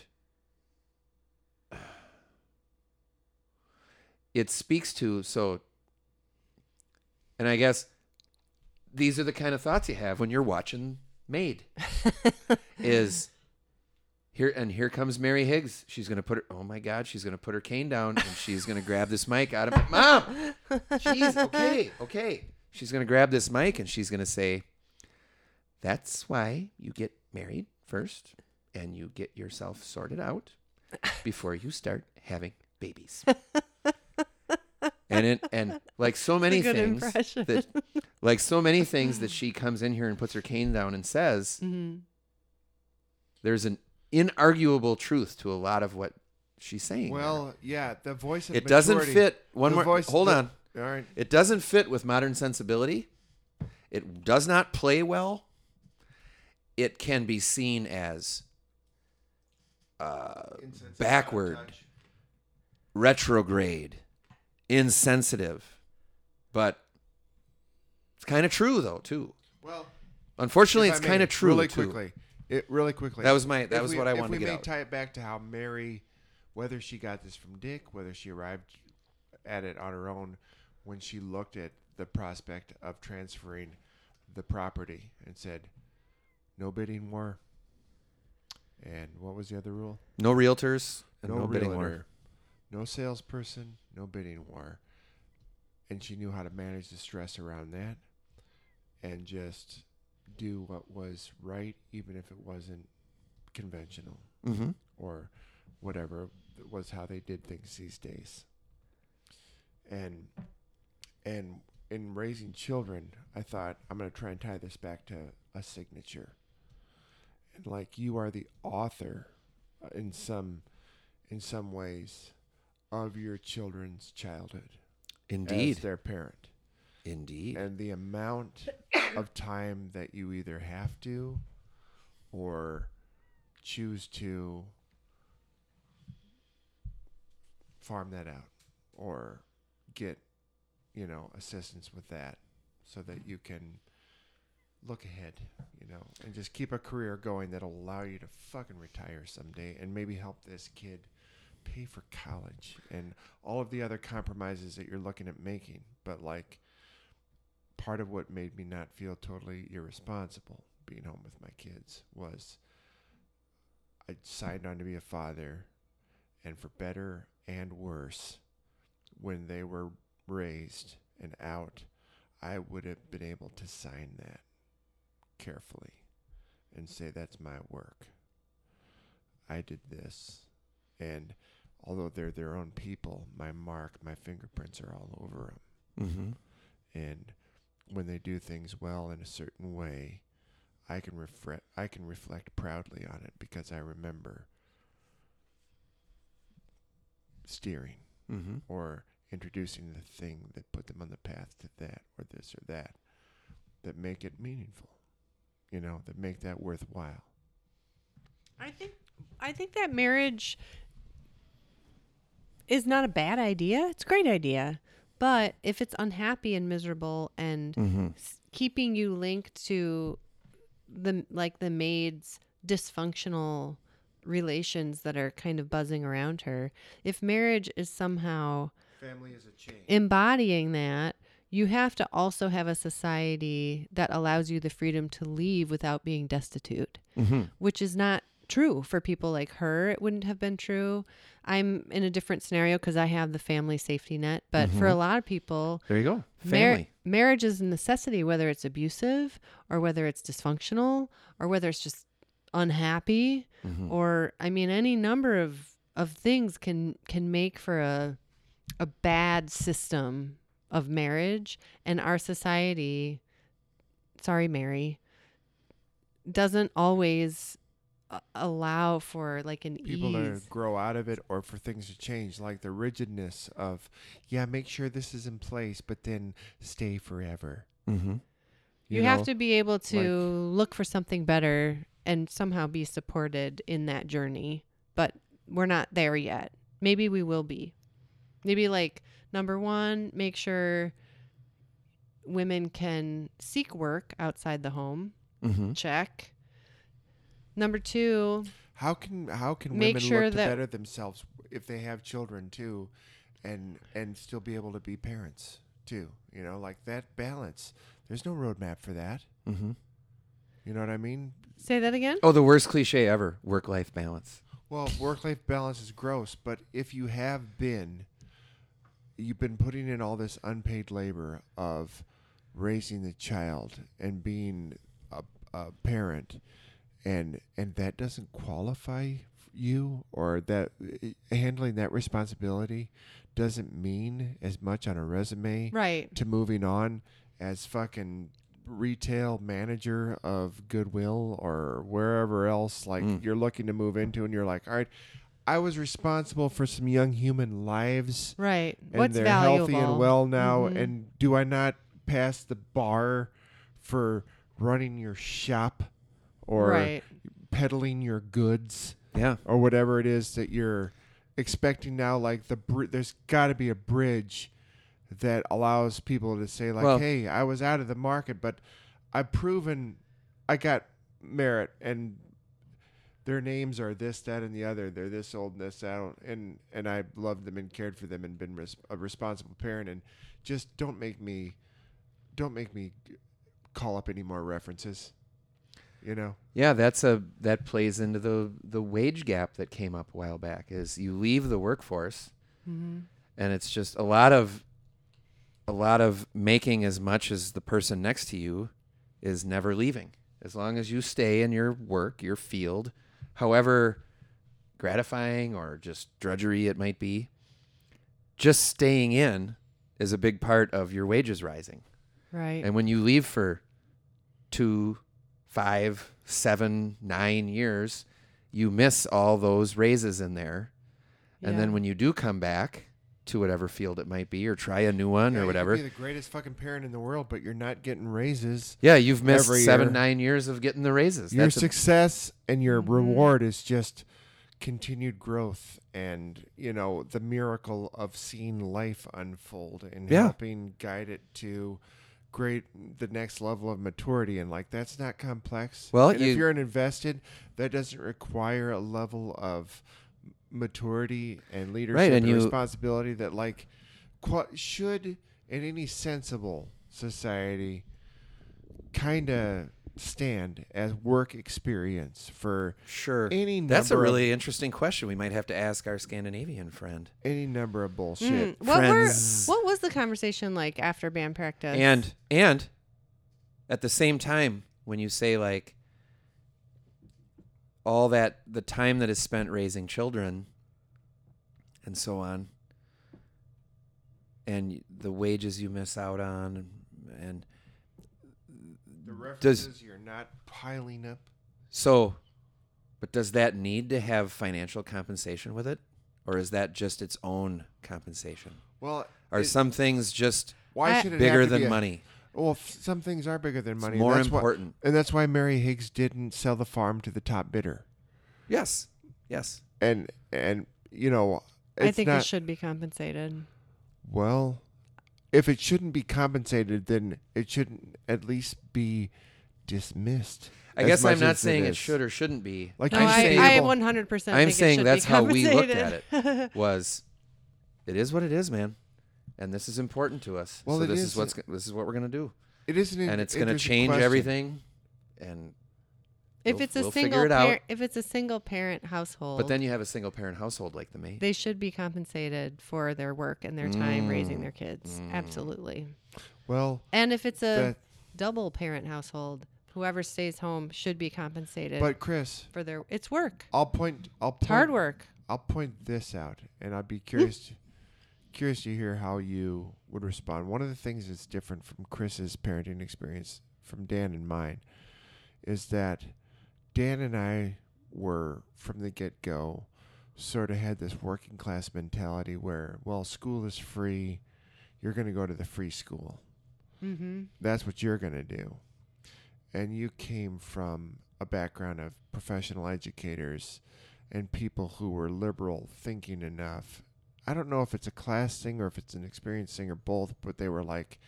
it speaks to so and i guess these are the kind of thoughts you have when you're watching Maid. is here and here comes Mary Higgs. She's gonna put her oh my god, she's gonna put her cane down and she's gonna grab this mic out of my Mom. Jeez, okay, okay. She's gonna grab this mic and she's gonna say, That's why you get married first and you get yourself sorted out before you start having babies. and it and like so many things impression. that like so many things that she comes in here and puts her cane down and says hmm there's an inarguable truth to a lot of what she's saying. Well, yeah, the voice of it doesn't fit. One the more. voice- hold the- on. All right. It doesn't fit with modern sensibility. It does not play well. It can be seen as uh, backward, retrograde, insensitive, but it's kind of true though too. Well, Unfortunately, it's kind of true Really too. quickly, It really quickly. That was my- that if was we- what I wanted to get If we may out. tie it back to how Mary, whether she got this from Dick, whether she arrived at it on her own, when she looked at the prospect of transferring the property and said, "No bidding war." And what was the other rule? No realtors and no, no bidding war. no salesperson, no bidding war. And she knew how to manage the stress around that and just do what was right, even if it wasn't conventional Mm-hmm. or whatever was how they did things these days. And and in raising children, I thought I'm going to try and tie this back to a signature. And like you are the author uh, in some in some ways of your children's childhood Indeed. as their parent. Indeed. And the amount of time that you either have to or choose to farm that out or get, you know, assistance with that so that you can look ahead, you know, and just keep a career going that'll allow you to fucking retire someday and maybe help this kid pay for college and all of the other compromises that you're looking at making. But like part of what made me not feel totally irresponsible being home with my kids was I signed on to be a father and for better and worse when they were raised and out I would have been able to sign that carefully and say that's my work. I did this and although they're their own people, my mark, my fingerprints are all over them mm-hmm. and when they do things well in a certain way, I can reflect I can reflect proudly on it because I remember steering Mm-hmm. or introducing the thing that put them on the path to that or this or that that make it meaningful. You know, that make that worthwhile. I think I think that marriage is not a bad idea. It's a great idea. But if it's unhappy and miserable and Mm-hmm. s- keeping you linked to the like the maid's dysfunctional relations that are kind of buzzing around her, if marriage is somehow Family is a chain. embodying that, you have to also have a society that allows you the freedom to leave without being destitute Mm-hmm. which is not true for people like her. It wouldn't have been true. I'm in a different scenario because I have the family safety net. But for a lot of people, There you go. mar- Family. marriage is a necessity, whether it's abusive or whether it's dysfunctional or whether it's just unhappy Mhm. or I mean any number of of things can can make for a a bad system of marriage and our society sorry Mary doesn't always allow for like an people to grow out of it or for things to change like the rigidness of yeah make sure this is in place but then stay forever Mm-hmm. You, have know? to be able to look for something better and somehow be supported in that journey. But we're not there yet. Maybe we will be. Maybe like number one, make sure women can seek work outside the home. Mm-hmm. Check. Number two, how can how can Make women sure look to that- better themselves if they have children too and and still be able to be parents too you know like that balance there's no roadmap for that Mm-hmm. you know what i mean say that again. Oh, the worst cliche ever: work-life balance. Well, work life balance is gross, but if you have been, you've been putting in all this unpaid labor of raising the child and being a, a parent, and and that doesn't qualify you, or that handling that responsibility doesn't mean as much on a resume Right. to moving on as fucking retail manager of Goodwill or wherever else like Mm. you're looking to move into and you're like, all right, I was responsible for some young human lives Right. and What's they're valuable? healthy and well now Mhm. and do I not pass the bar for running your shop or right. peddling your goods? Yeah. or whatever it is that you're expecting now like the br- there's got to be a bridge that allows people to say like Well- hey I was out of the market but I've proven I got merit and their names are this, that, and the other. They're this old and this that, and and I loved them and cared for them and been res- a responsible parent. And just don't make me, don't make me call up any more references. You know. Yeah, that's a that plays into the the wage gap that came up a while back. Is you leave the workforce, Mm-hmm. and it's just a lot of a lot of making as much as the person next to you is never leaving. As long as you stay in your work, your field, however gratifying or just drudgery it might be, just staying in is a big part of your wages rising. Right. And when you leave for two, five, seven, nine years, you miss all those raises in there. And then when you do come back to whatever field it might be, or try a new one Yeah, or whatever, you could be the greatest fucking parent in the world, but you're not getting raises. yeah, you've missed every seven, year. nine years of getting the raises. your That's a- success and your Mhm. reward is just continued growth and you know the miracle of seeing life unfold and Yeah. helping guide it to great the next level of maturity and like that's not complex. Well, you- if you're an invested that doesn't require a level of maturity and leadership and and, you- responsibility that like qua should in any sensible society kind of stand as work experience for sure. any That's a number of- really interesting question. We might have to ask our Scandinavian friend. any number of Mm, bullshit. what were Friends. what was the conversation like after band practice? And and at the same time, when you say like all that the time that is spent raising children and so on and the wages you miss out on and, and The Does- references you're not piling up. so but does that need to have financial compensation with it or is that just its own compensation Well, are it- some things just why should it bigger have to be than a- money Well, f- some things are bigger than it's money. and more that's why- important and that's why Mary Higgs didn't sell the farm to the top bidder. yes yes And and you know, I think not, it should be compensated. Well, if it shouldn't be compensated, then it shouldn't at least be dismissed. I guess I'm not as saying it, should or shouldn't be. Like No, I'm I, saying, I able- 100% I'm think saying should that's be how we looked at it. was it is what it is, man, and this is important to us. Well, so this is- is what's this is what we're gonna do, It is an and it's gonna change question. everything. And if We'll- it's a we'll single it out. parent, if it's a single parent household, but then you have a single parent household like the me. they should be compensated for their work and their time raising Mm. their kids. Mm. Absolutely. Well, And if it's a double parent household, whoever stays home should be compensated but Chris, for their it's work. I'll point. I'll point, It's hard work. I'll point this out, and I'd be curious, curious to hear how you would respond. One of the things that's different from Chris's parenting experience from Dan and mine is that Dan and I were from the get go sort of had this working class mentality where, well, school is free, you're going to go to the free school. Mm-hmm. That's what you're going to do. And you came from a background of professional educators and people who were liberal thinking enough. I don't know if it's a class thing or if it's an experience thing or both, but they were like,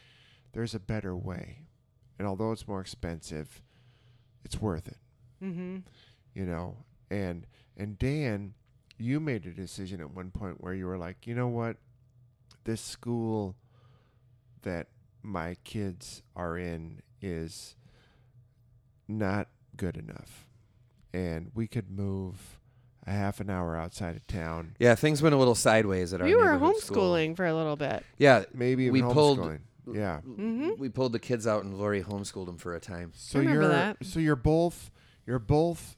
there's a better way. And although it's more expensive, it's worth it, Mm-hmm. you know? And and Dan, you made a decision at one point where you were like, you know what? This school that my kids are in is not good enough. And we could move a half an hour outside of town. yeah, things went a little sideways at our. We were neighborhood school. homeschooling for a little bit. Yeah, Maybe even We pulled- homeschooling. Yeah. Mhm. we pulled the kids out and Lori homeschooled them for a time. So remember you're that. so you're both you're both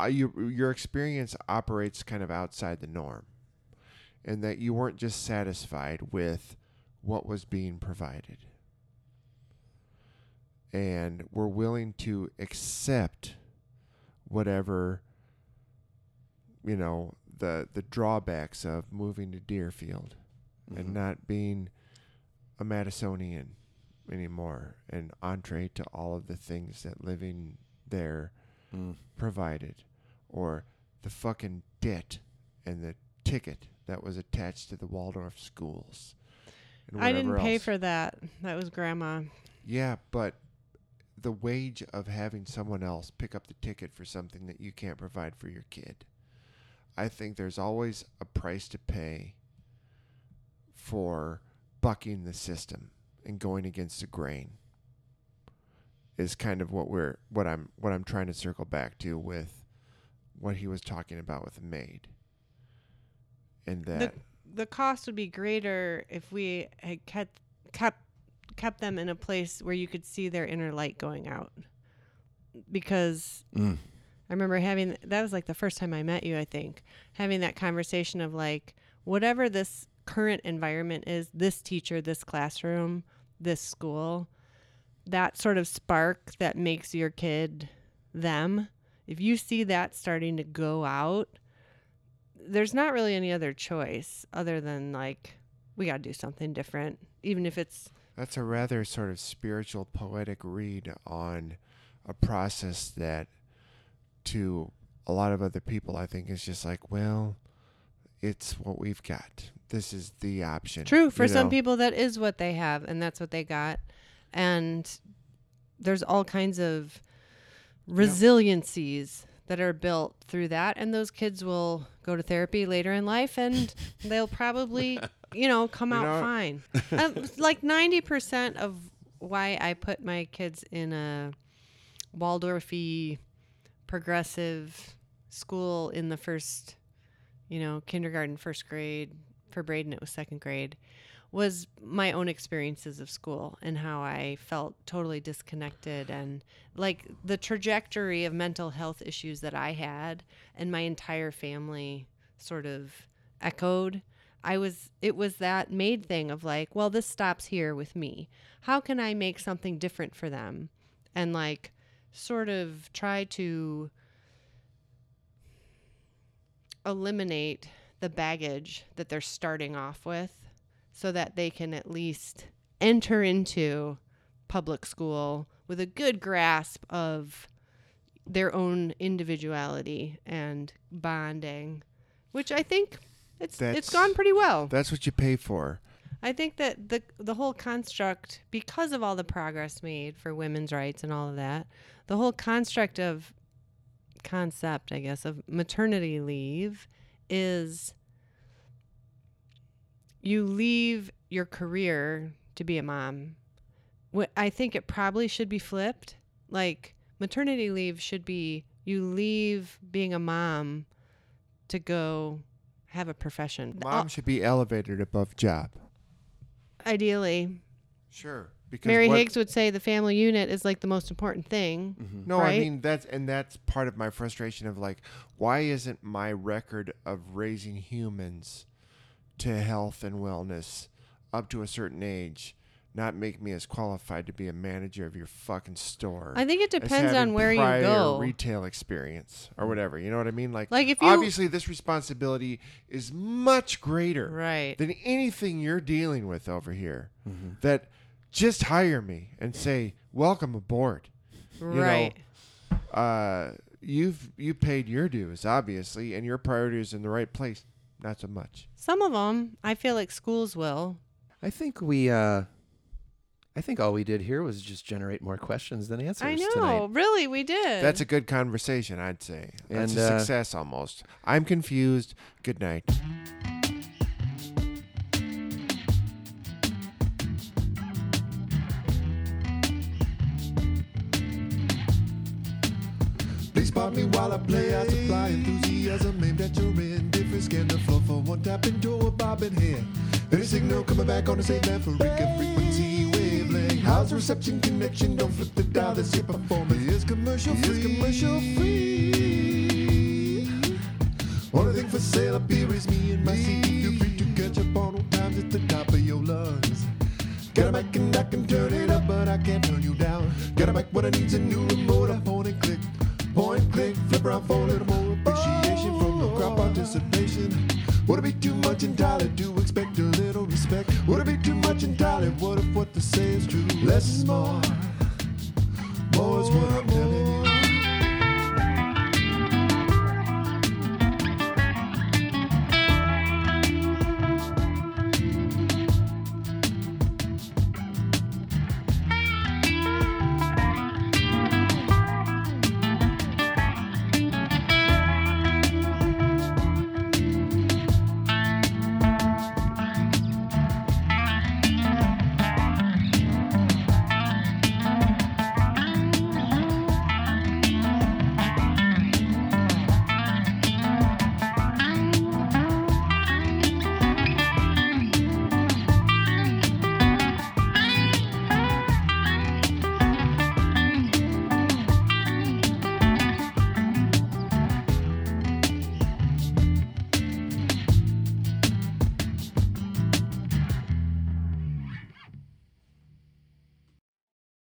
uh, you your experience operates kind of outside the norm. And that you weren't just satisfied with what was being provided. And were willing to accept whatever you know the the drawbacks of moving to Deerfield and Mhm. not being a Madisonian anymore and entree to all of the things that living there Mm. provided or the fucking debt and the ticket that was attached to the Waldorf schools. and I didn't whatever pay else. for that. That was grandma. Yeah, but the wage of having someone else pick up the ticket for something that you can't provide for your kid. I think there's always a price to pay for bucking the system and going against the grain. Is kind of what we're what I'm what I'm trying to circle back to with what he was talking about with the maid. And that the cost would be greater if we had kept kept kept them in a place where you could see their inner light going out. Because Mm. I remember having that was like the first time I met you, I think, having that conversation of like whatever this current environment is, this teacher, this classroom, this school, that sort of spark that makes your kid them. If you see that starting to go out, there's not really any other choice other than like we got to do something different, even if it's That's a rather sort of spiritual, poetic read on a process that, to a lot of other people, I think is just like, well, it's what we've got. This is the option. True. For you some know? people, that is what they have, and that's what they got. And there's all kinds of resiliencies that are built through that. And those kids will go to therapy later in life and they'll probably, you know, come You out know- fine. um, like 90% of why I put my kids in a Waldorfy progressive school in the first, you know, kindergarten, first grade. For Braden, it was second grade. Was my own experiences of school and how I felt totally disconnected and like the trajectory of mental health issues that I had and my entire family sort of echoed. I was, it was that Maid thing of like, well, this stops here with me. How can I make something different for them? And like, sort of try to eliminate the baggage that they're starting off with so that they can at least enter into public school with a good grasp of their own individuality and bonding which I think it's it's That's- gone pretty well. That's what you pay for. I think that the the whole construct, because of all the progress made for women's rights and all of that, the whole construct of concept, I guess, of maternity leave is you leave your career to be a mom. What I think it probably should be flipped. Like maternity leave should be you leave being a mom to go have a profession. Mom should be elevated above job. Ideally, Sure. Because Mary what- Higgs would say the family unit is like the most important thing. Mm-hmm. No, I mean that's and that's part of my frustration of like, why isn't my record of raising humans to health and wellness up to a certain age not make me as qualified to be a manager of your fucking store? I think it depends on having where you go. Retail experience or whatever. You know what I mean? Like, Like, if you- obviously this responsibility is much greater Right. than anything you're dealing with over here. That just hire me and say, "Welcome aboard." know, right. uh, you've you paid your dues obviously, and your priorities in the right place. Not so much. Some of them, I feel like schools will. I think we, uh, I think all we did here was just generate more questions than answers I know. tonight. Really, we did. That's a good conversation, I'd say. That's And, a uh, success almost. I'm confused. Good night. Please spot me while I play. I supply enthusiasm aimed at your indifference. Scan the floor for one tap into a bobbing head. Any signal coming back on the same African frequency wavelength. How's the reception connection? Don't flip the dial. This your performance is commercial free. Is commercial free. Only thing for sale up here is me and my CD. Feel free to catch up on old times at the top of your lungs. Got a mic and I can turn it up, but I can't turn you down. Got a mic, what I need's a new remote. I point and click, Point, click, flip around, for a little more appreciation from the crowd participation. Would it be too much entirely to expect a little respect? Would it be too much entirely? What if what they say is true? Less is more. More is what I'm telling you.